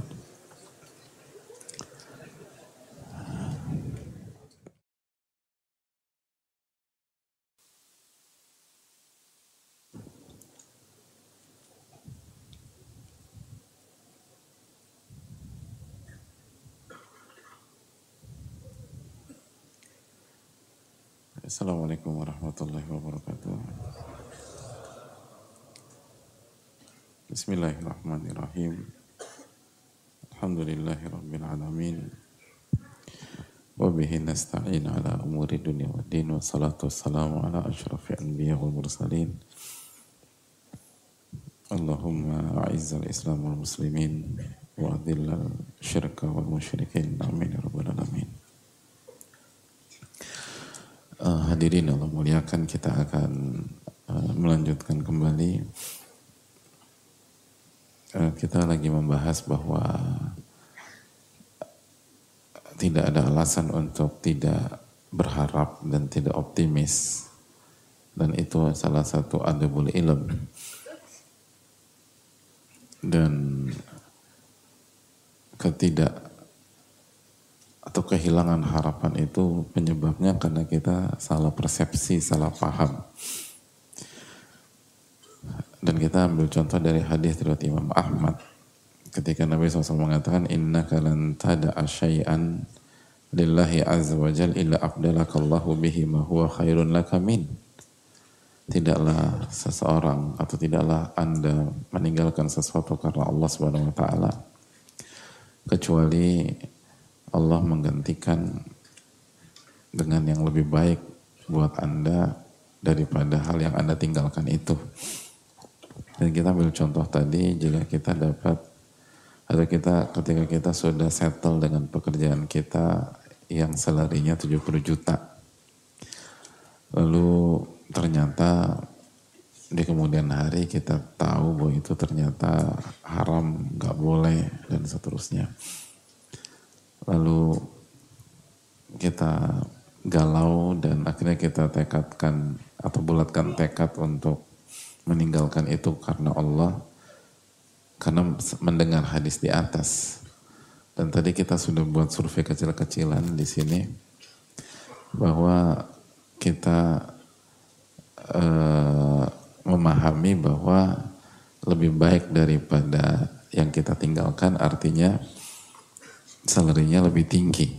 Assalamualaikum warahmatullahi wabarakatuh. Bismillahirrahmanirrahim. Alhamdulillahi rabbil alamin. Wa bihi nasta'in ala umuri dunia wa din wa salatu wassalamu ala ashrafi anbiya wal mursalin. Allahumma a'izzal islam wal muslimin wa adillal syirka wal musyrikin. Amin ya rabbal alamin. Uh, hadirin Allah muliakan kita akan uh, melanjutkan kembali kita lagi membahas bahwa tidak ada alasan untuk tidak berharap dan tidak optimis dan itu salah satu adabul ilm dan ketidak atau kehilangan harapan itu penyebabnya karena kita salah persepsi, salah paham. Dan kita ambil contoh dari hadis dari Imam Ahmad ketika Nabi SAW mengatakan inna kalan tada asyai'an lillahi azza wa jal illa abdalakallahu bihi ma huwa khairun laka min tidaklah seseorang atau tidaklah anda meninggalkan sesuatu karena Allah Subhanahu wa taala kecuali Allah menggantikan dengan yang lebih baik buat Anda daripada hal yang Anda tinggalkan itu. Dan kita ambil contoh tadi, jika kita dapat atau kita ketika kita sudah settle dengan pekerjaan kita yang selarinya 70 juta. Lalu ternyata di kemudian hari kita tahu bahwa itu ternyata haram, nggak boleh dan seterusnya. Lalu kita galau dan akhirnya kita tekadkan atau bulatkan tekad untuk meninggalkan itu karena Allah karena mendengar hadis di atas dan tadi kita sudah buat survei kecil-kecilan di sini bahwa kita uh, memahami bahwa lebih baik daripada yang kita tinggalkan artinya salarinya lebih tinggi,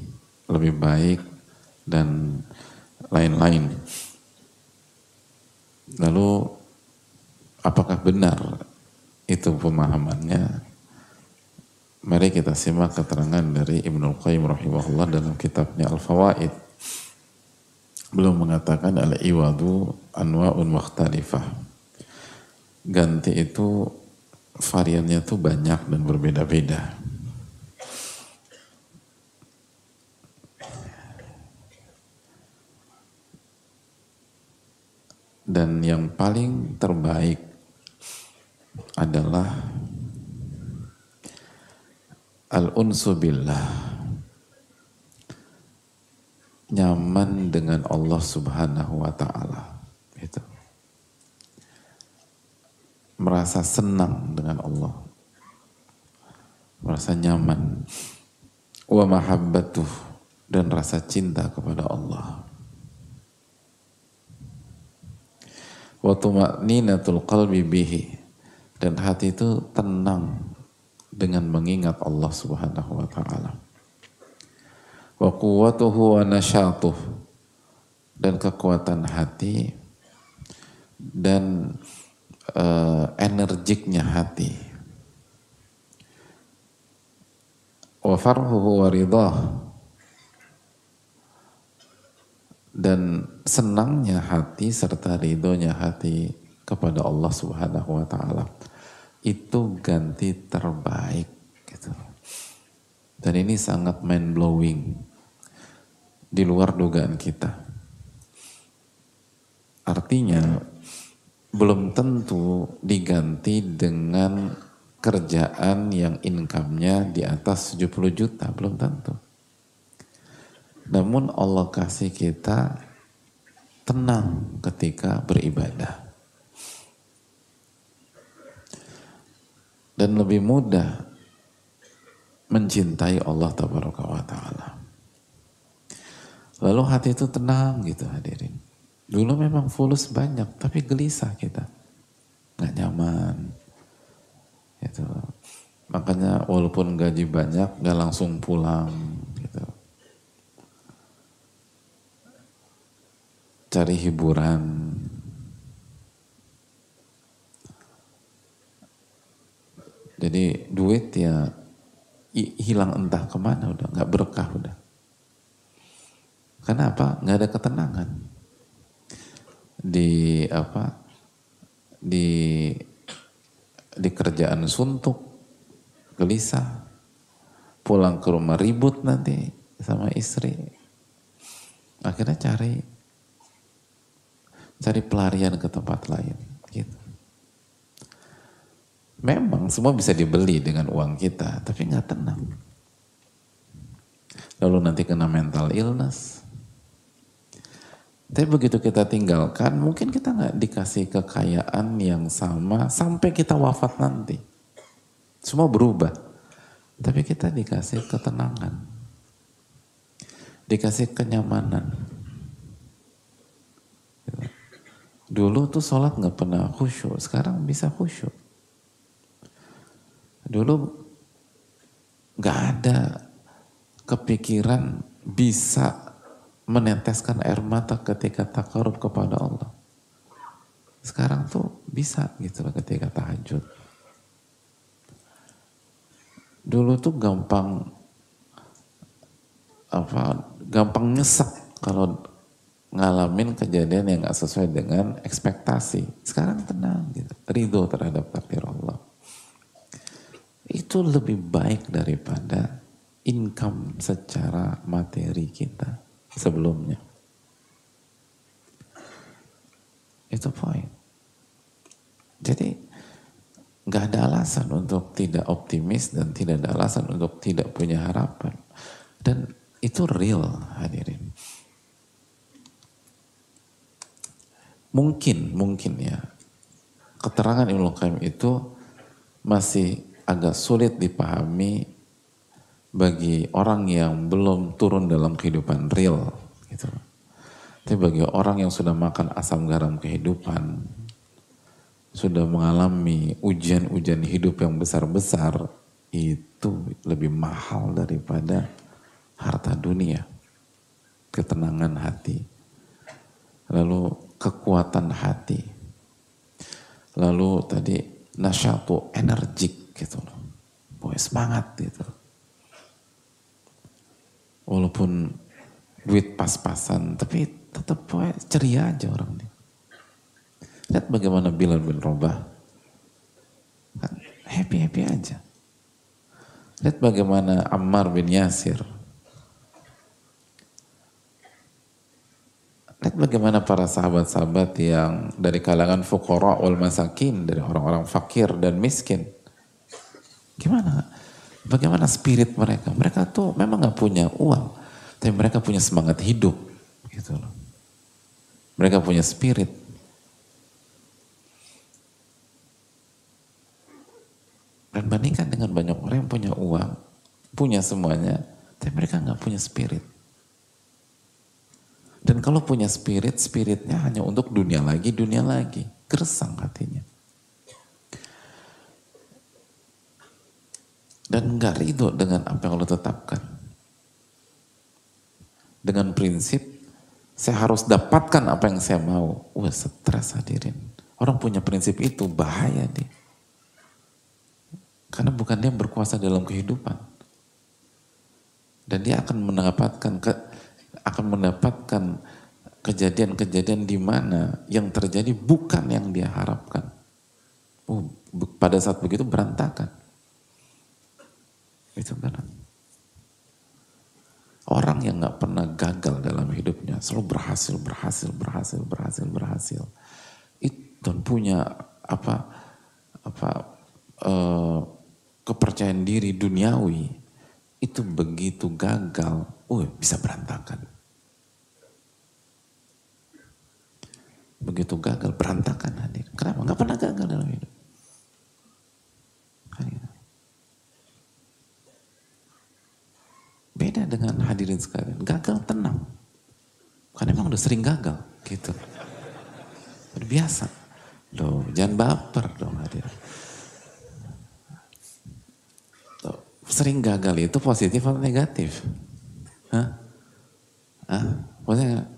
lebih baik dan lain-lain. Lalu apakah benar itu pemahamannya? Mari kita simak keterangan dari Ibnu Qayyim rahimahullah dalam kitabnya Al-Fawaid. Belum mengatakan al-iwadu anwa'un mukhtalifah ganti itu variannya tuh banyak dan berbeda-beda. Dan yang paling terbaik adalah al-unsu billah. Nyaman dengan Allah Subhanahu wa taala. Itu merasa senang dengan Allah. Merasa nyaman. Wa mahabbatuh dan rasa cinta kepada Allah. Wa tuma'ninatul qalbi bihi dan hati itu tenang dengan mengingat Allah Subhanahu wa taala wa quwwatuhu wa nasyatuh dan kekuatan hati dan uh, energiknya hati. Wa farhuhu wa ridah. Dan senangnya hati serta ridhonya hati kepada Allah Subhanahu wa taala itu ganti terbaik gitu. Dan ini sangat mind blowing di luar dugaan kita. Artinya belum tentu diganti dengan kerjaan yang income-nya di atas 70 juta, belum tentu. Namun Allah kasih kita tenang ketika beribadah. Dan lebih mudah mencintai Allah Taala. Lalu hati itu tenang gitu hadirin. Dulu memang fulus banyak, tapi gelisah kita. Nggak nyaman. Gitu. Makanya walaupun gaji banyak, nggak langsung pulang. Gitu. Cari hiburan. Jadi duit ya hilang entah ke mana udah, nggak berkah udah. Kenapa? Nggak ada ketenangan di apa di di kerjaan suntuk gelisah pulang ke rumah ribut nanti sama istri akhirnya cari cari pelarian ke tempat lain gitu memang semua bisa dibeli dengan uang kita tapi nggak tenang lalu nanti kena mental illness tapi begitu kita tinggalkan, mungkin kita nggak dikasih kekayaan yang sama sampai kita wafat nanti. Semua berubah. Tapi kita dikasih ketenangan. Dikasih kenyamanan. Dulu tuh sholat nggak pernah khusyuk, sekarang bisa khusyuk. Dulu nggak ada kepikiran bisa meneteskan air mata ketika takarub kepada Allah. Sekarang tuh bisa gitu loh ketika tahajud. Dulu tuh gampang apa gampang nyesek kalau ngalamin kejadian yang gak sesuai dengan ekspektasi. Sekarang tenang gitu, ridho terhadap takdir Allah. Itu lebih baik daripada income secara materi kita sebelumnya. Itu poin. Jadi nggak ada alasan untuk tidak optimis dan tidak ada alasan untuk tidak punya harapan. Dan itu real hadirin. Mungkin, mungkin ya, keterangan Ibnu Qayyim itu masih agak sulit dipahami bagi orang yang belum turun dalam kehidupan real gitu. Tapi bagi orang yang sudah makan asam garam kehidupan, sudah mengalami ujian-ujian hidup yang besar-besar, itu lebih mahal daripada harta dunia, ketenangan hati, lalu kekuatan hati, lalu tadi nasyatu energik gitu loh, Boy, semangat gitu. Walaupun duit pas-pasan, tapi tetap boy, ceria aja orang ini. Lihat bagaimana Bilal bin Robah. Happy-happy aja. Lihat bagaimana Ammar bin Yasir. Lihat bagaimana para sahabat-sahabat yang dari kalangan fukara wal masakin, dari orang-orang fakir dan miskin. Gimana? Bagaimana spirit mereka? Mereka tuh memang nggak punya uang, tapi mereka punya semangat hidup, gitu loh. Mereka punya spirit. Dan bandingkan dengan banyak orang yang punya uang, punya semuanya, tapi mereka nggak punya spirit. Dan kalau punya spirit, spiritnya hanya untuk dunia lagi, dunia lagi. Gersang hatinya. Dan nggak ridho dengan apa yang Allah tetapkan. Dengan prinsip, saya harus dapatkan apa yang saya mau. Wah, stres hadirin. Orang punya prinsip itu, bahaya dia. Karena bukan dia berkuasa dalam kehidupan. Dan dia akan mendapatkan ke, akan mendapatkan kejadian-kejadian di mana yang terjadi bukan yang dia harapkan. Oh, pada saat begitu berantakan. Itu kan. Orang yang nggak pernah gagal dalam hidupnya, selalu berhasil, berhasil, berhasil, berhasil, berhasil. Itu punya apa apa uh, kepercayaan diri duniawi itu begitu gagal, uh, bisa berantakan. Begitu gagal, berantakan hadir. Kenapa? Gak pernah gagal dalam hidup. Hadir. Beda dengan hadirin sekalian. Gagal tenang. Karena emang udah sering gagal. Gitu. Udah biasa. Loh, jangan baper dong hadirin. sering gagal itu positif atau negatif? Hah? Hah? Maksudnya,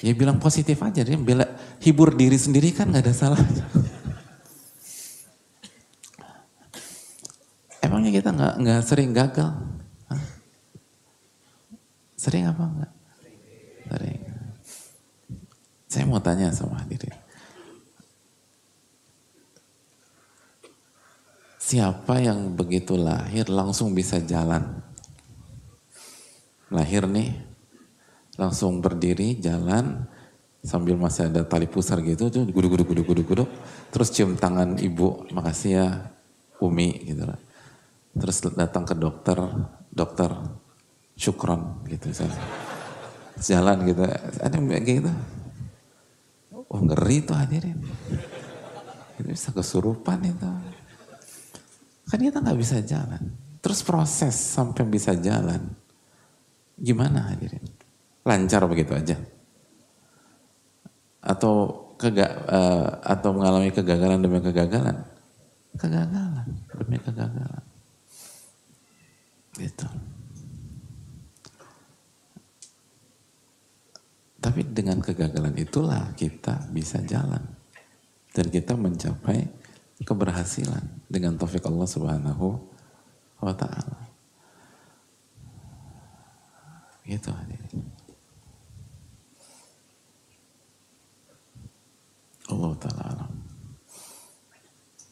ya bilang positif aja, dia bela, hibur diri sendiri kan gak ada salah. Emangnya kita nggak nggak sering gagal? Sering apa enggak? Sering. Saya mau tanya sama hadirin. Siapa yang begitu lahir langsung bisa jalan? Lahir nih, langsung berdiri, jalan, sambil masih ada tali pusar gitu, tuh guduk guduk guduk guduk guduk, terus cium tangan ibu, makasih ya Umi gitu. Terus datang ke dokter, dokter syukron gitu. Jalan gitu, ada yang gitu. Oh ngeri tuh hadirin. Itu bisa kesurupan itu. Kan kita nggak bisa jalan. Terus proses sampai bisa jalan. Gimana hadirin? Lancar begitu aja? Atau kega, uh, atau mengalami kegagalan demi kegagalan? Kegagalan demi kegagalan. Gitu. Tapi dengan kegagalan itulah kita bisa jalan. Dan kita mencapai keberhasilan dengan taufik Allah Subhanahu wa taala. Gitu hadirin. Allah taala.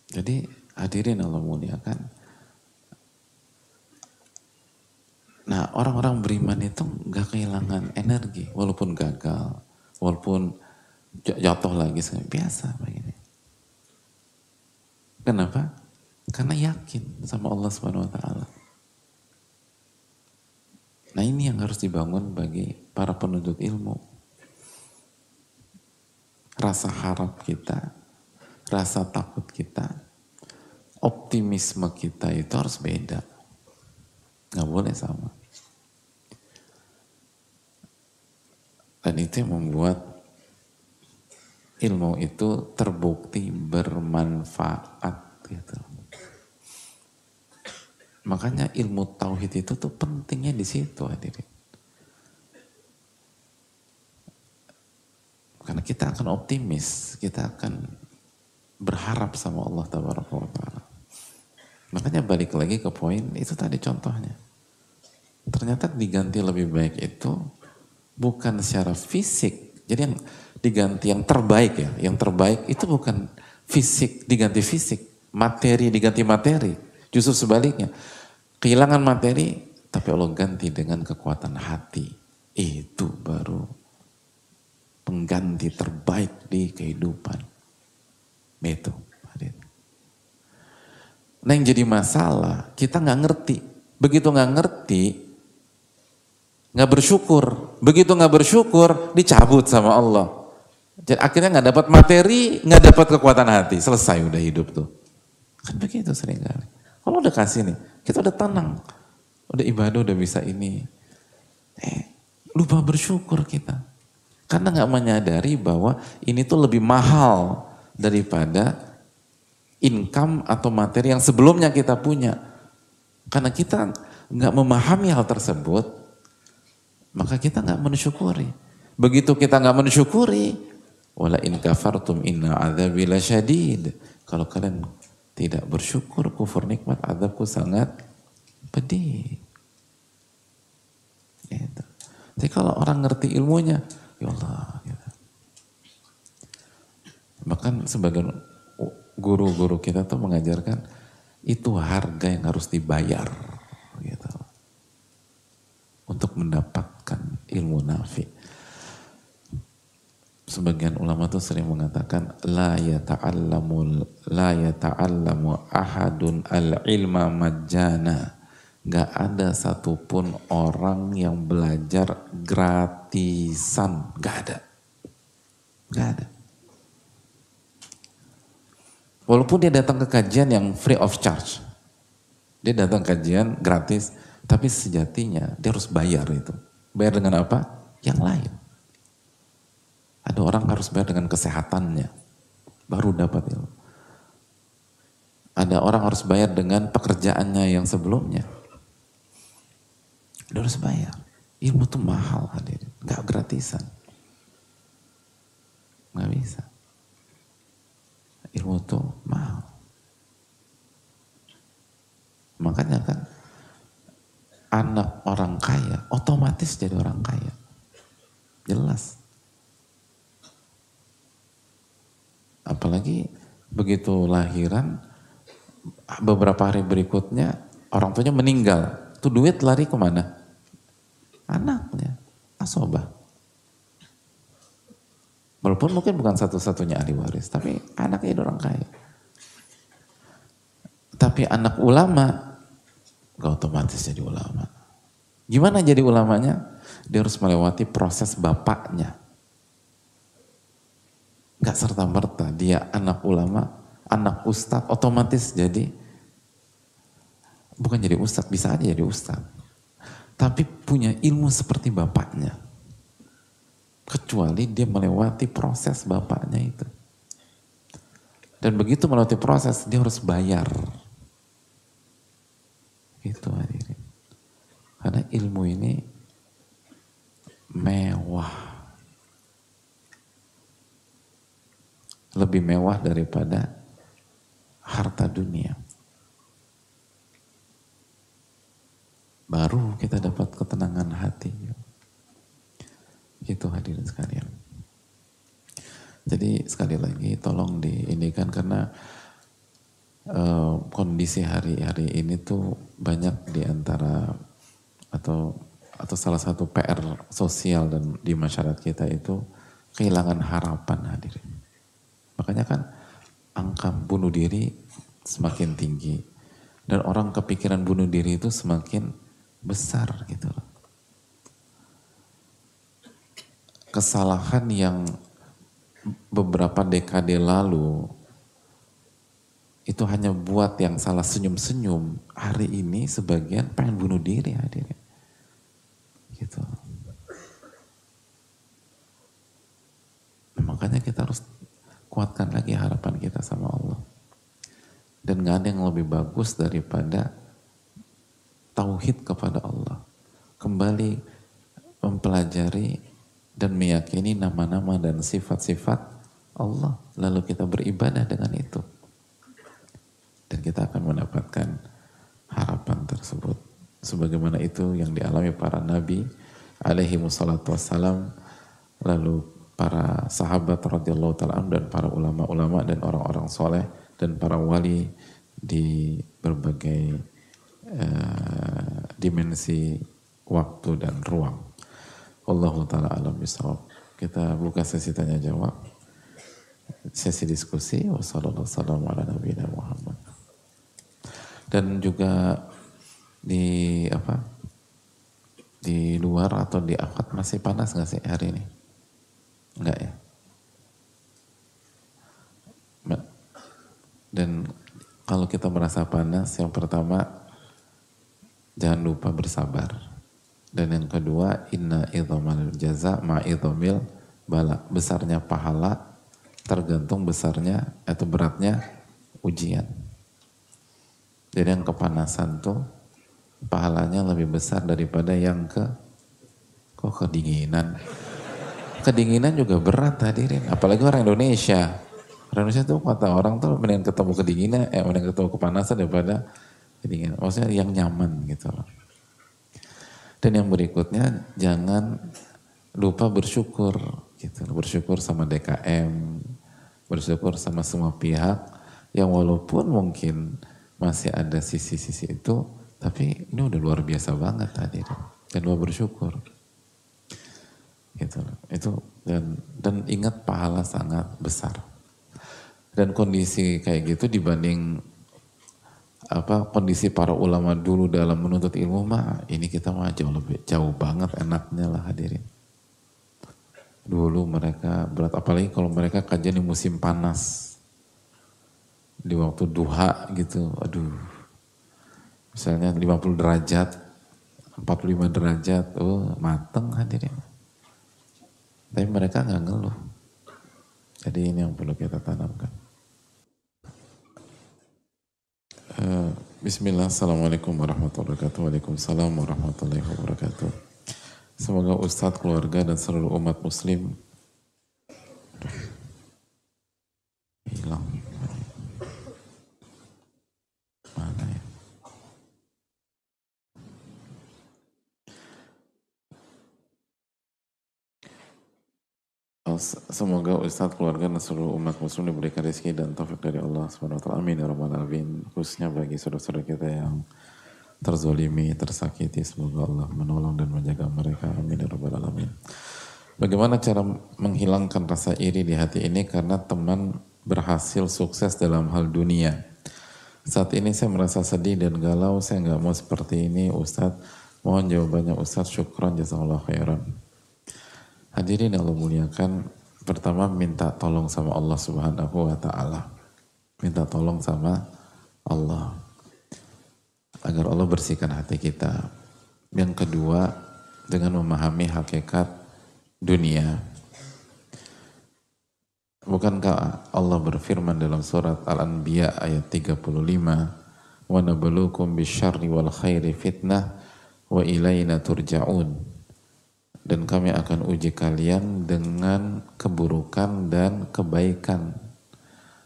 Jadi hadirin Allah muliakan. Nah orang-orang beriman itu nggak kehilangan energi walaupun gagal, walaupun jatuh lagi biasa begini Kenapa? Karena yakin sama Allah Subhanahu wa taala. Nah, ini yang harus dibangun bagi para penuntut ilmu. Rasa harap kita, rasa takut kita, optimisme kita itu harus beda. Nggak boleh sama. Dan itu yang membuat ilmu itu terbukti bermanfaat gitu. Makanya ilmu tauhid itu tuh pentingnya di situ hadirin. Karena kita akan optimis, kita akan berharap sama Allah Taala. Makanya balik lagi ke poin itu tadi contohnya. Ternyata diganti lebih baik itu bukan secara fisik. Jadi yang diganti yang terbaik ya, yang terbaik itu bukan fisik diganti fisik, materi diganti materi. Justru sebaliknya, kehilangan materi tapi Allah ganti dengan kekuatan hati. Itu baru pengganti terbaik di kehidupan. Itu. Nah yang jadi masalah, kita nggak ngerti. Begitu nggak ngerti, nggak bersyukur. Begitu nggak bersyukur, dicabut sama Allah. Jadi akhirnya nggak dapat materi, nggak dapat kekuatan hati. Selesai udah hidup tuh. Kan begitu sering kali. Kalau udah kasih nih, kita udah tenang. Udah ibadah udah bisa ini. Eh, lupa bersyukur kita. Karena nggak menyadari bahwa ini tuh lebih mahal daripada income atau materi yang sebelumnya kita punya. Karena kita nggak memahami hal tersebut, maka kita nggak mensyukuri. Begitu kita nggak mensyukuri, wala in kafartum inna adzabi lasyadid. Kalau kalian tidak bersyukur, kufur nikmat, adabku sangat pedih. Gitu. Jadi kalau orang ngerti ilmunya, ya Allah. Gitu. Bahkan sebagian guru-guru kita tuh mengajarkan itu harga yang harus dibayar gitu untuk mendapatkan ilmu nafi. Sebagian ulama tuh sering mengatakan la yata'allamu la yata'allamu ahadun al-ilma majana. Gak ada satupun orang yang belajar gratisan. Gak ada. Gak ada. Walaupun dia datang ke kajian yang free of charge. Dia datang kajian gratis, tapi sejatinya dia harus bayar itu. Bayar dengan apa? Yang lain. Ada orang harus bayar dengan kesehatannya, baru dapat ilmu. Ada orang harus bayar dengan pekerjaannya yang sebelumnya. Dia harus bayar. Ilmu itu mahal hadir, gak gratisan. Gak bisa ilmu itu mahal. Makanya kan anak orang kaya otomatis jadi orang kaya. Jelas. Apalagi begitu lahiran beberapa hari berikutnya orang tuanya meninggal. Tuh duit lari ke mana? Anaknya. Asobah. Walaupun mungkin bukan satu-satunya ahli waris, tapi anaknya orang kaya. Tapi anak ulama, gak otomatis jadi ulama. Gimana jadi ulamanya? Dia harus melewati proses bapaknya. Gak serta-merta dia anak ulama, anak ustadz, otomatis jadi, bukan jadi ustadz, bisa aja jadi ustadz. Tapi punya ilmu seperti bapaknya kecuali dia melewati proses bapaknya itu. Dan begitu melewati proses, dia harus bayar. Itu hadirin. Karena ilmu ini mewah. Lebih mewah daripada harta dunia. Baru kita dapat ketenangan hati. Itu hadirin sekalian. Jadi sekali lagi tolong diindikan karena uh, kondisi hari-hari ini tuh banyak di antara atau atau salah satu PR sosial dan di masyarakat kita itu kehilangan harapan hadirin. Makanya kan angka bunuh diri semakin tinggi dan orang kepikiran bunuh diri itu semakin besar gitu. Kesalahan yang beberapa dekade lalu itu hanya buat yang salah senyum-senyum. Hari ini sebagian pengen bunuh diri hadirin. Gitu. Nah, makanya kita harus kuatkan lagi harapan kita sama Allah. Dan gak ada yang lebih bagus daripada tauhid kepada Allah. Kembali mempelajari dan meyakini nama-nama dan sifat-sifat Allah. Lalu kita beribadah dengan itu dan kita akan mendapatkan harapan tersebut. Sebagaimana itu yang dialami para nabi alaihi wassalatu wassalam, lalu para sahabat radhiyallahu taala dan para ulama-ulama dan orang-orang soleh dan para wali di berbagai uh, dimensi waktu dan ruang. Allah taala alam bisawab. Kita buka sesi tanya jawab. Sesi diskusi. Wassalamualaikum warahmatullahi wabarakatuh dan juga di apa di luar atau di akad masih panas nggak sih hari ini? Enggak ya? Dan kalau kita merasa panas, yang pertama jangan lupa bersabar. Dan yang kedua, inna idhamal jaza ma idhamil bala. Besarnya pahala tergantung besarnya atau beratnya ujian. Jadi yang kepanasan tuh pahalanya lebih besar daripada yang ke kok kedinginan. Kedinginan juga berat hadirin, apalagi orang Indonesia. Orang Indonesia tuh kata orang tuh mending ketemu kedinginan, eh mending ketemu kepanasan daripada kedinginan. Maksudnya yang nyaman gitu loh. Dan yang berikutnya jangan lupa bersyukur gitu. Bersyukur sama DKM, bersyukur sama semua pihak yang walaupun mungkin masih ada sisi-sisi itu, tapi ini udah luar biasa banget tadi dan luar bersyukur. Gitu. Itu dan dan ingat pahala sangat besar. Dan kondisi kayak gitu dibanding apa kondisi para ulama dulu dalam menuntut ilmu mah ini kita mah jauh lebih jauh banget enaknya lah hadirin. Dulu mereka berat apalagi kalau mereka kajian di musim panas di waktu duha gitu, aduh. Misalnya 50 derajat, 45 derajat, oh mateng hadirin. Tapi mereka nggak ngeluh. Jadi ini yang perlu kita tanamkan. Uh, Bismillah, Assalamualaikum warahmatullahi wabarakatuh. Waalaikumsalam warahmatullahi wabarakatuh. Semoga Ustadz, keluarga, dan seluruh umat muslim hilang. Ustadz, keluarga dan seluruh umat muslim diberikan rezeki dan taufik dari Allah SWT. Amin ya alamin. Khususnya bagi saudara-saudara kita yang terzolimi, tersakiti. Semoga Allah menolong dan menjaga mereka. Amin ya alamin. Bagaimana cara menghilangkan rasa iri di hati ini karena teman berhasil sukses dalam hal dunia. Saat ini saya merasa sedih dan galau, saya nggak mau seperti ini Ustadz. Mohon jawabannya Ustadz, syukran jazakallah khairan. Hadirin Allah muliakan, pertama minta tolong sama Allah Subhanahu wa taala. Minta tolong sama Allah agar Allah bersihkan hati kita. Yang kedua, dengan memahami hakikat dunia. Bukankah Allah berfirman dalam surat Al-Anbiya ayat 35, "Wa nabluukum bisyarri wal khairi fitnah wa ilaina turja'un." Dan kami akan uji kalian dengan keburukan dan kebaikan.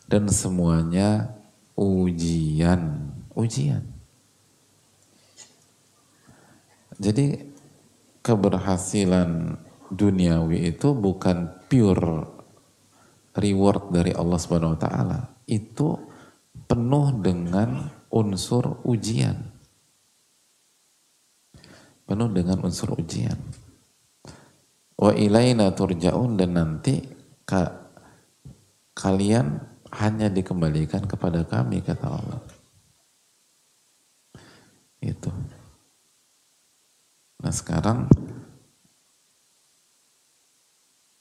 Dan semuanya ujian. Ujian. Jadi keberhasilan duniawi itu bukan pure reward dari Allah Subhanahu wa taala. Itu penuh dengan unsur ujian. Penuh dengan unsur ujian wa ilaina turja'un dan nanti ka, kalian hanya dikembalikan kepada kami kata Allah. Itu. Nah sekarang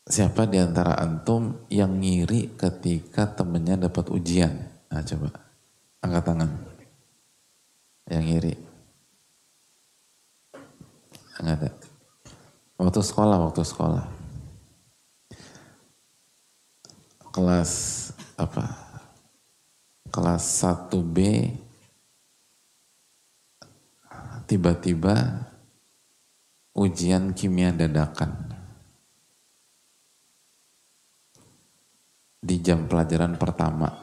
siapa di antara antum yang ngiri ketika temennya dapat ujian? Nah coba angkat tangan. Yang ngiri. Enggak ada. Waktu sekolah, waktu sekolah. Kelas apa? Kelas 1B tiba-tiba ujian kimia dadakan. Di jam pelajaran pertama.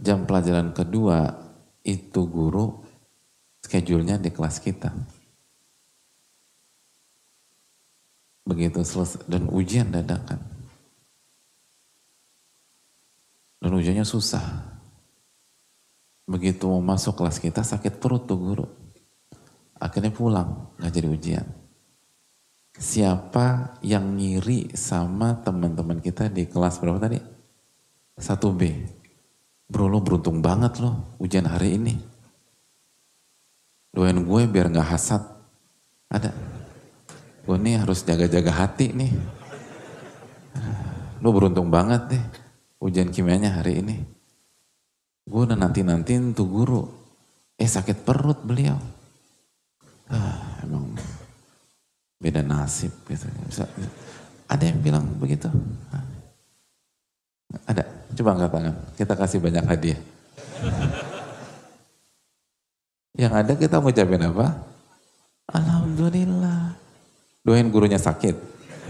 Jam pelajaran kedua itu guru schedule-nya di kelas kita. Begitu selesai dan ujian dadakan. Dan ujiannya susah. Begitu mau masuk kelas kita sakit perut tuh guru. Akhirnya pulang, nggak jadi ujian. Siapa yang ngiri sama teman-teman kita di kelas berapa tadi? 1B. Bro lo beruntung banget loh ujian hari ini doain gue biar nggak hasad. Ada. Gue nih harus jaga-jaga hati nih. Lu beruntung banget deh ujian kimianya hari ini. Gue udah nanti-nantiin tuh guru. Eh sakit perut beliau. Ah, emang beda nasib gitu. Bisa, ada yang bilang begitu? Ada. Coba angkat tangan. Kita kasih banyak hadiah. Yang ada kita mau ucapin apa? Alhamdulillah. Doain gurunya sakit.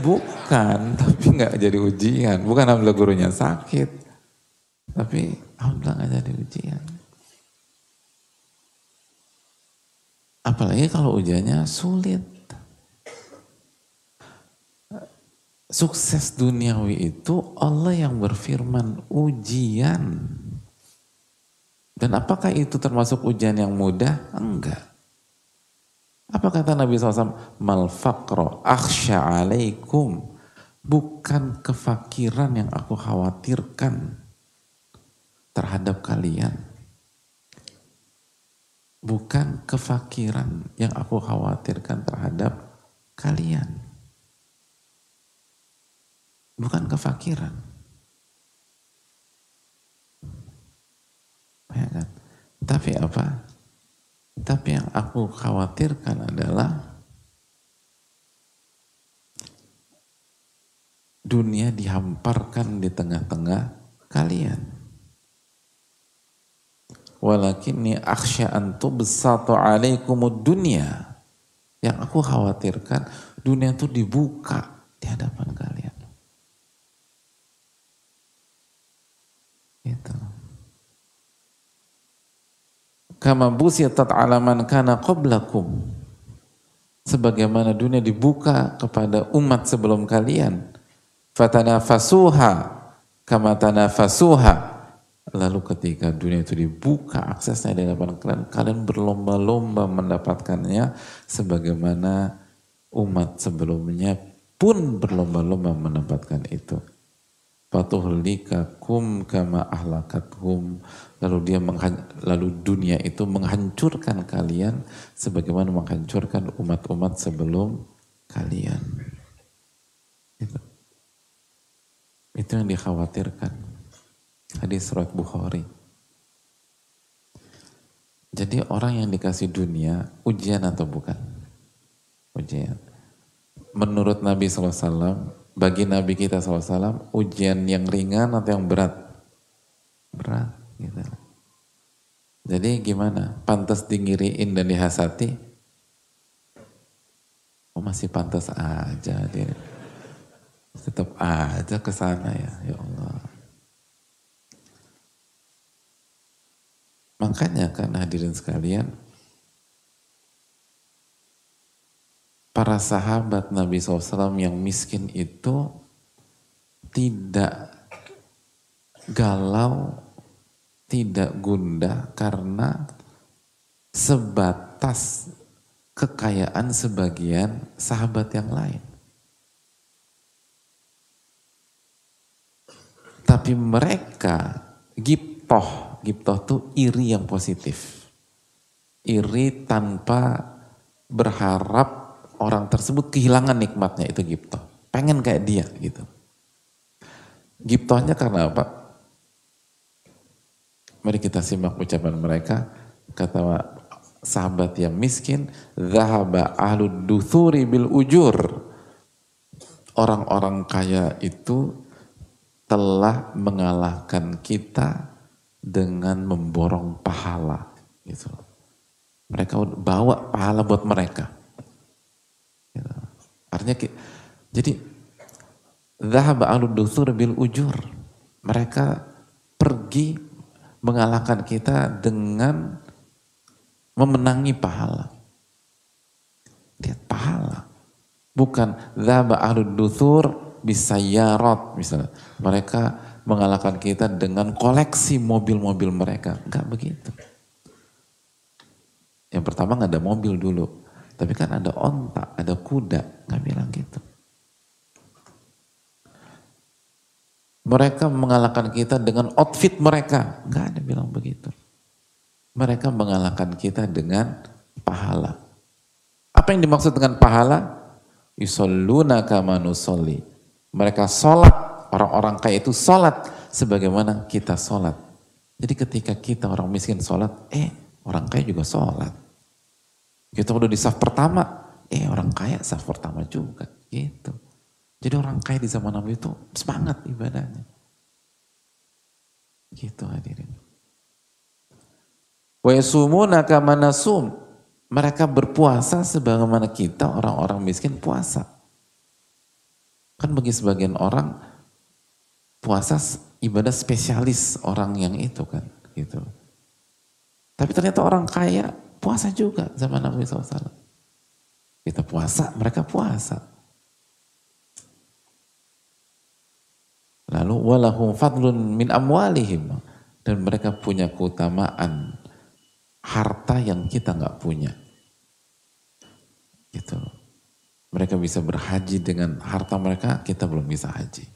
Bukan, <laughs> tapi nggak jadi ujian. Bukan alhamdulillah gurunya sakit. Tapi alhamdulillah nggak jadi ujian. Apalagi kalau ujiannya sulit. Sukses duniawi itu Allah yang berfirman ujian. Dan apakah itu termasuk ujian yang mudah? Enggak. Apa kata Nabi SAW? Mal faqra akhsha alaikum. Bukan kefakiran yang aku khawatirkan terhadap kalian. Bukan kefakiran yang aku khawatirkan terhadap kalian. Bukan kefakiran. Ya kan? Tapi apa? Tapi yang aku khawatirkan adalah dunia dihamparkan di tengah-tengah kalian. Walakinni akhsya an tubsatu alaikumud dunia. Yang aku khawatirkan dunia itu dibuka di hadapan kalian. Itu kama busitat alaman kana qablakum. Sebagaimana dunia dibuka kepada umat sebelum kalian. Fatanafasuha kama tanafasuha. Lalu ketika dunia itu dibuka aksesnya di hadapan kalian kalian berlomba-lomba mendapatkannya sebagaimana umat sebelumnya pun berlomba-lomba mendapatkan itu. Kum kama ahlakathum lalu dia lalu dunia itu menghancurkan kalian sebagaimana menghancurkan umat-umat sebelum kalian. Itu. Itu yang dikhawatirkan. Hadis surat Bukhari. Jadi orang yang dikasih dunia ujian atau bukan? Ujian. Menurut Nabi SAW bagi Nabi kita SAW ujian yang ringan atau yang berat? Berat. Gitu. Jadi gimana? Pantas dingiriin dan dihasati? Oh masih pantas aja dia. Tetap aja ke sana ya, ya Allah. Makanya kan hadirin sekalian, para sahabat Nabi SAW yang miskin itu tidak galau, tidak gundah karena sebatas kekayaan sebagian sahabat yang lain. Tapi mereka giptoh, giptoh tuh iri yang positif. Iri tanpa berharap orang tersebut kehilangan nikmatnya itu giptoh. Pengen kayak dia gitu. Giptohnya karena apa? Mari kita simak ucapan mereka. Kata sahabat yang miskin, Zahaba ahlud duthuri bil ujur. Orang-orang kaya itu telah mengalahkan kita dengan memborong pahala. Gitu. Mereka bawa pahala buat mereka. Gitu. Artinya, jadi Zahaba ahlud duthuri bil ujur. Mereka pergi mengalahkan kita dengan memenangi pahala. Lihat pahala. Bukan dhaba ahlud duthur bisayyarat misalnya. Mereka mengalahkan kita dengan koleksi mobil-mobil mereka. Enggak begitu. Yang pertama nggak ada mobil dulu. Tapi kan ada onta, ada kuda. Nggak bilang gitu. Mereka mengalahkan kita dengan outfit mereka. Enggak ada bilang begitu. Mereka mengalahkan kita dengan pahala. Apa yang dimaksud dengan pahala? Yusalluna kama. Mereka sholat, orang-orang kaya itu sholat sebagaimana kita sholat. Jadi ketika kita orang miskin sholat, eh orang kaya juga sholat. Kita udah di saf pertama, eh orang kaya saf pertama juga. Gitu. Jadi orang kaya di zaman Nabi itu semangat ibadahnya. Gitu hadirin. Wa yasumuna kama. Mereka berpuasa sebagaimana kita orang-orang miskin puasa. Kan bagi sebagian orang puasa ibadah spesialis orang yang itu kan gitu. Tapi ternyata orang kaya puasa juga zaman Nabi SAW. Kita puasa, mereka puasa. Lalu walahum fadlun min amwalihim dan mereka punya keutamaan harta yang kita nggak punya. Gitu. Mereka bisa berhaji dengan harta mereka, kita belum bisa haji.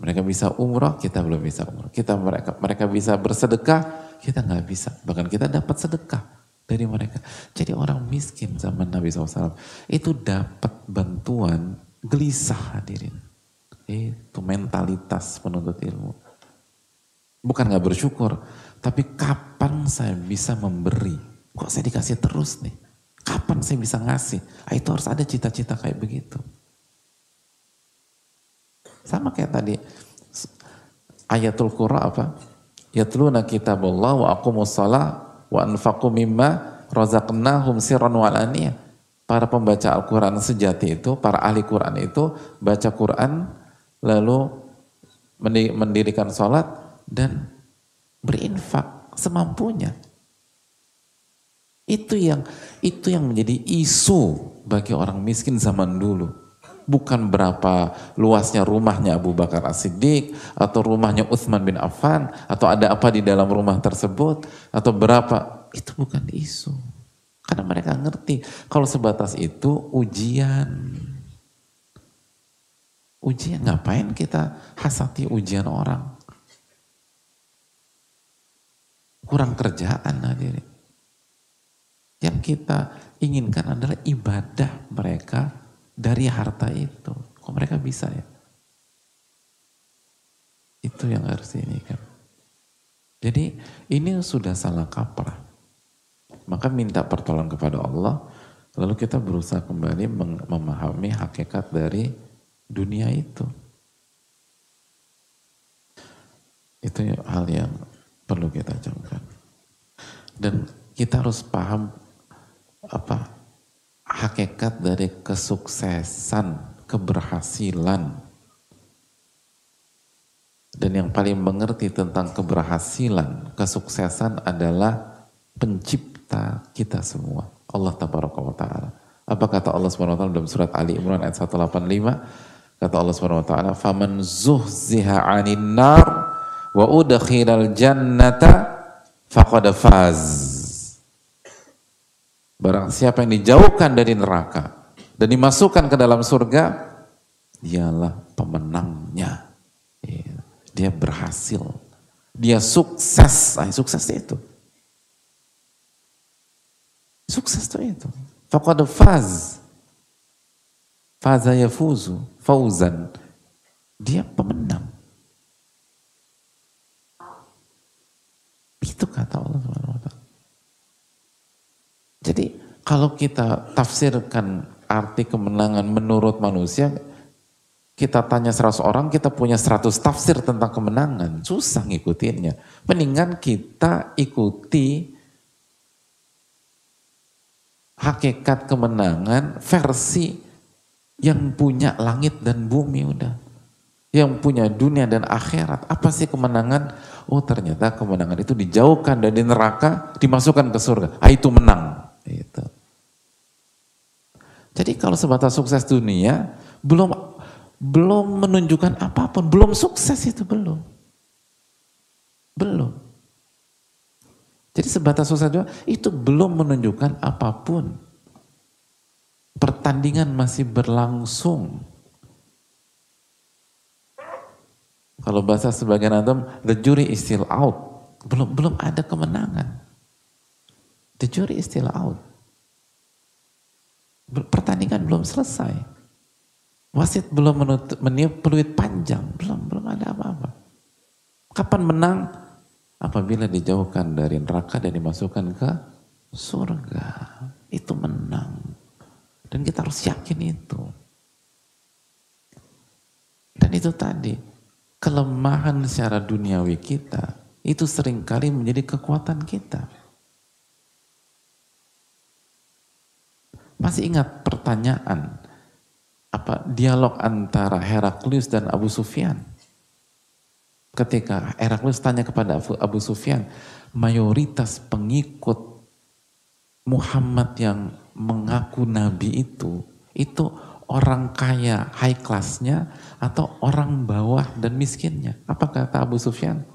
Mereka bisa umroh, kita belum bisa umroh. Kita mereka mereka bisa bersedekah, kita nggak bisa. Bahkan kita dapat sedekah dari mereka. Jadi orang miskin zaman Nabi SAW itu dapat bantuan gelisah hadirin itu mentalitas penuntut ilmu. Bukan nggak bersyukur, tapi kapan saya bisa memberi? Kok saya dikasih terus nih? Kapan saya bisa ngasih? Ah, itu harus ada cita-cita kayak begitu. Sama kayak tadi ayatul Qur'an apa? Yatluna kitabullah wa aqumus salah wa anfaqu mimma razaqnahum sirran wa Para pembaca Al-Quran sejati itu, para ahli Quran itu baca Quran lalu mendirikan sholat dan berinfak semampunya. Itu yang itu yang menjadi isu bagi orang miskin zaman dulu. Bukan berapa luasnya rumahnya Abu Bakar As-Siddiq atau rumahnya Utsman bin Affan atau ada apa di dalam rumah tersebut atau berapa itu bukan isu. Karena mereka ngerti kalau sebatas itu ujian Ujian ngapain kita hasati ujian orang? Kurang kerjaan hadirin. Yang kita inginkan adalah ibadah mereka dari harta itu. Kok mereka bisa ya? Itu yang harus ini kan. Jadi ini sudah salah kaprah. Maka minta pertolongan kepada Allah, lalu kita berusaha kembali memahami hakikat dari dunia itu. Itu hal yang perlu kita camkan. Dan kita harus paham apa hakikat dari kesuksesan, keberhasilan. Dan yang paling mengerti tentang keberhasilan, kesuksesan adalah pencipta kita semua. Allah tabaraka ta'ala. Apa kata Allah SWT dalam surat Ali Imran ayat 185? Kata Allah SWT, "Faman zuhziha 'anil nar wa udkhilal jannata faqad faz." Barang siapa yang dijauhkan dari neraka dan dimasukkan ke dalam surga, dialah pemenangnya. Iya. dia berhasil. Dia sukses. Nah, sukses itu. Sukses itu. Faqad faz. Faza yafuzu. Fauzan. Dia pemenang. Itu kata Allah SWT. Jadi kalau kita tafsirkan arti kemenangan menurut manusia, kita tanya 100 orang, kita punya 100 tafsir tentang kemenangan. Susah ngikutinnya. Mendingan kita ikuti hakikat kemenangan versi yang punya langit dan bumi udah. Yang punya dunia dan akhirat. Apa sih kemenangan? Oh ternyata kemenangan itu dijauhkan dari neraka, dimasukkan ke surga. Ah itu menang. Itu. Jadi kalau sebatas sukses dunia, belum belum menunjukkan apa pun, belum sukses itu belum. Belum. Jadi sebatas sukses juga itu belum menunjukkan apa pun. Pertandingan masih berlangsung. Kalau bahasa sebagian antum, the jury is still out. Belum belum ada kemenangan. The jury is still out. Pertandingan belum selesai. Wasit belum meniup peluit panjang, belum belum ada apa-apa. Kapan menang? Apabila dijauhkan dari neraka dan dimasukkan ke surga. Itu menang. Dan kita harus yakin itu. Dan itu tadi, kelemahan secara duniawi kita, itu sering kali menjadi kekuatan kita. Masih ingat pertanyaan apa dialog antara Heraklius dan Abu Sufyan. Ketika Heraklius tanya kepada Abu Sufyan, mayoritas pengikut Muhammad yang mengaku nabi itu, itu orang kaya high classnya atau orang bawah dan miskinnya. Apa kata Abu Sufyan?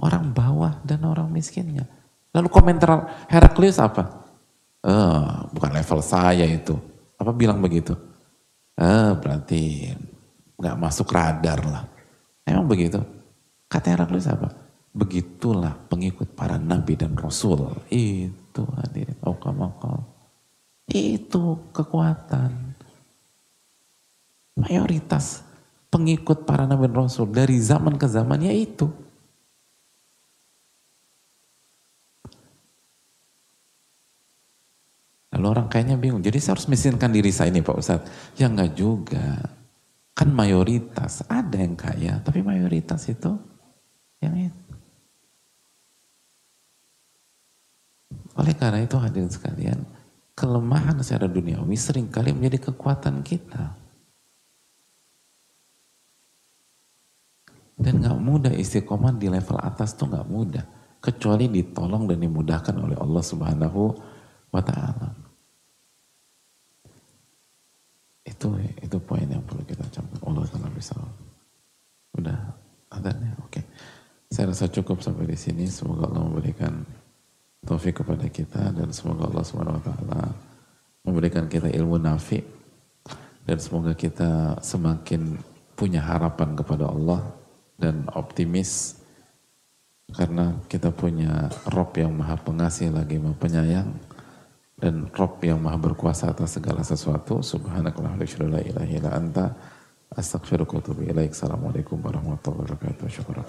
Orang bawah dan orang miskinnya. Lalu komentar Heraklius apa? Eh, bukan level saya itu. Apa bilang begitu? Ah, berarti nggak masuk radar lah. Emang begitu? Kata Heraklius apa? Begitulah pengikut para nabi dan rasul. Itu hadirin. Oh, Itu kekuatan. Mayoritas pengikut para nabi rasul dari zaman ke zaman ya itu. Lalu orang kayaknya bingung, jadi saya harus miskinkan diri saya ini Pak Ustadz. Ya enggak juga. Kan mayoritas, ada yang kaya, tapi mayoritas itu yang itu. Oleh karena itu hadirin sekalian, kelemahan secara duniawi sering kali menjadi kekuatan kita. Dan gak mudah istiqomah di level atas tuh gak mudah. Kecuali ditolong dan dimudahkan oleh Allah subhanahu wa ta'ala. Itu itu poin yang perlu kita campur. Allah taala bisa. Udah adanya, oke. Okay. Saya rasa cukup sampai di sini. Semoga Allah memberikan taufik kepada kita dan semoga Allah Subhanahu wa taala memberikan kita ilmu nafi dan semoga kita semakin punya harapan kepada Allah dan optimis karena kita punya Rob yang maha pengasih lagi maha penyayang dan Rob yang maha berkuasa atas segala sesuatu. Subhanakallah la ilaha illa anta. Astagfirullahaladzim. Assalamualaikum warahmatullahi wabarakatuh. Syukur.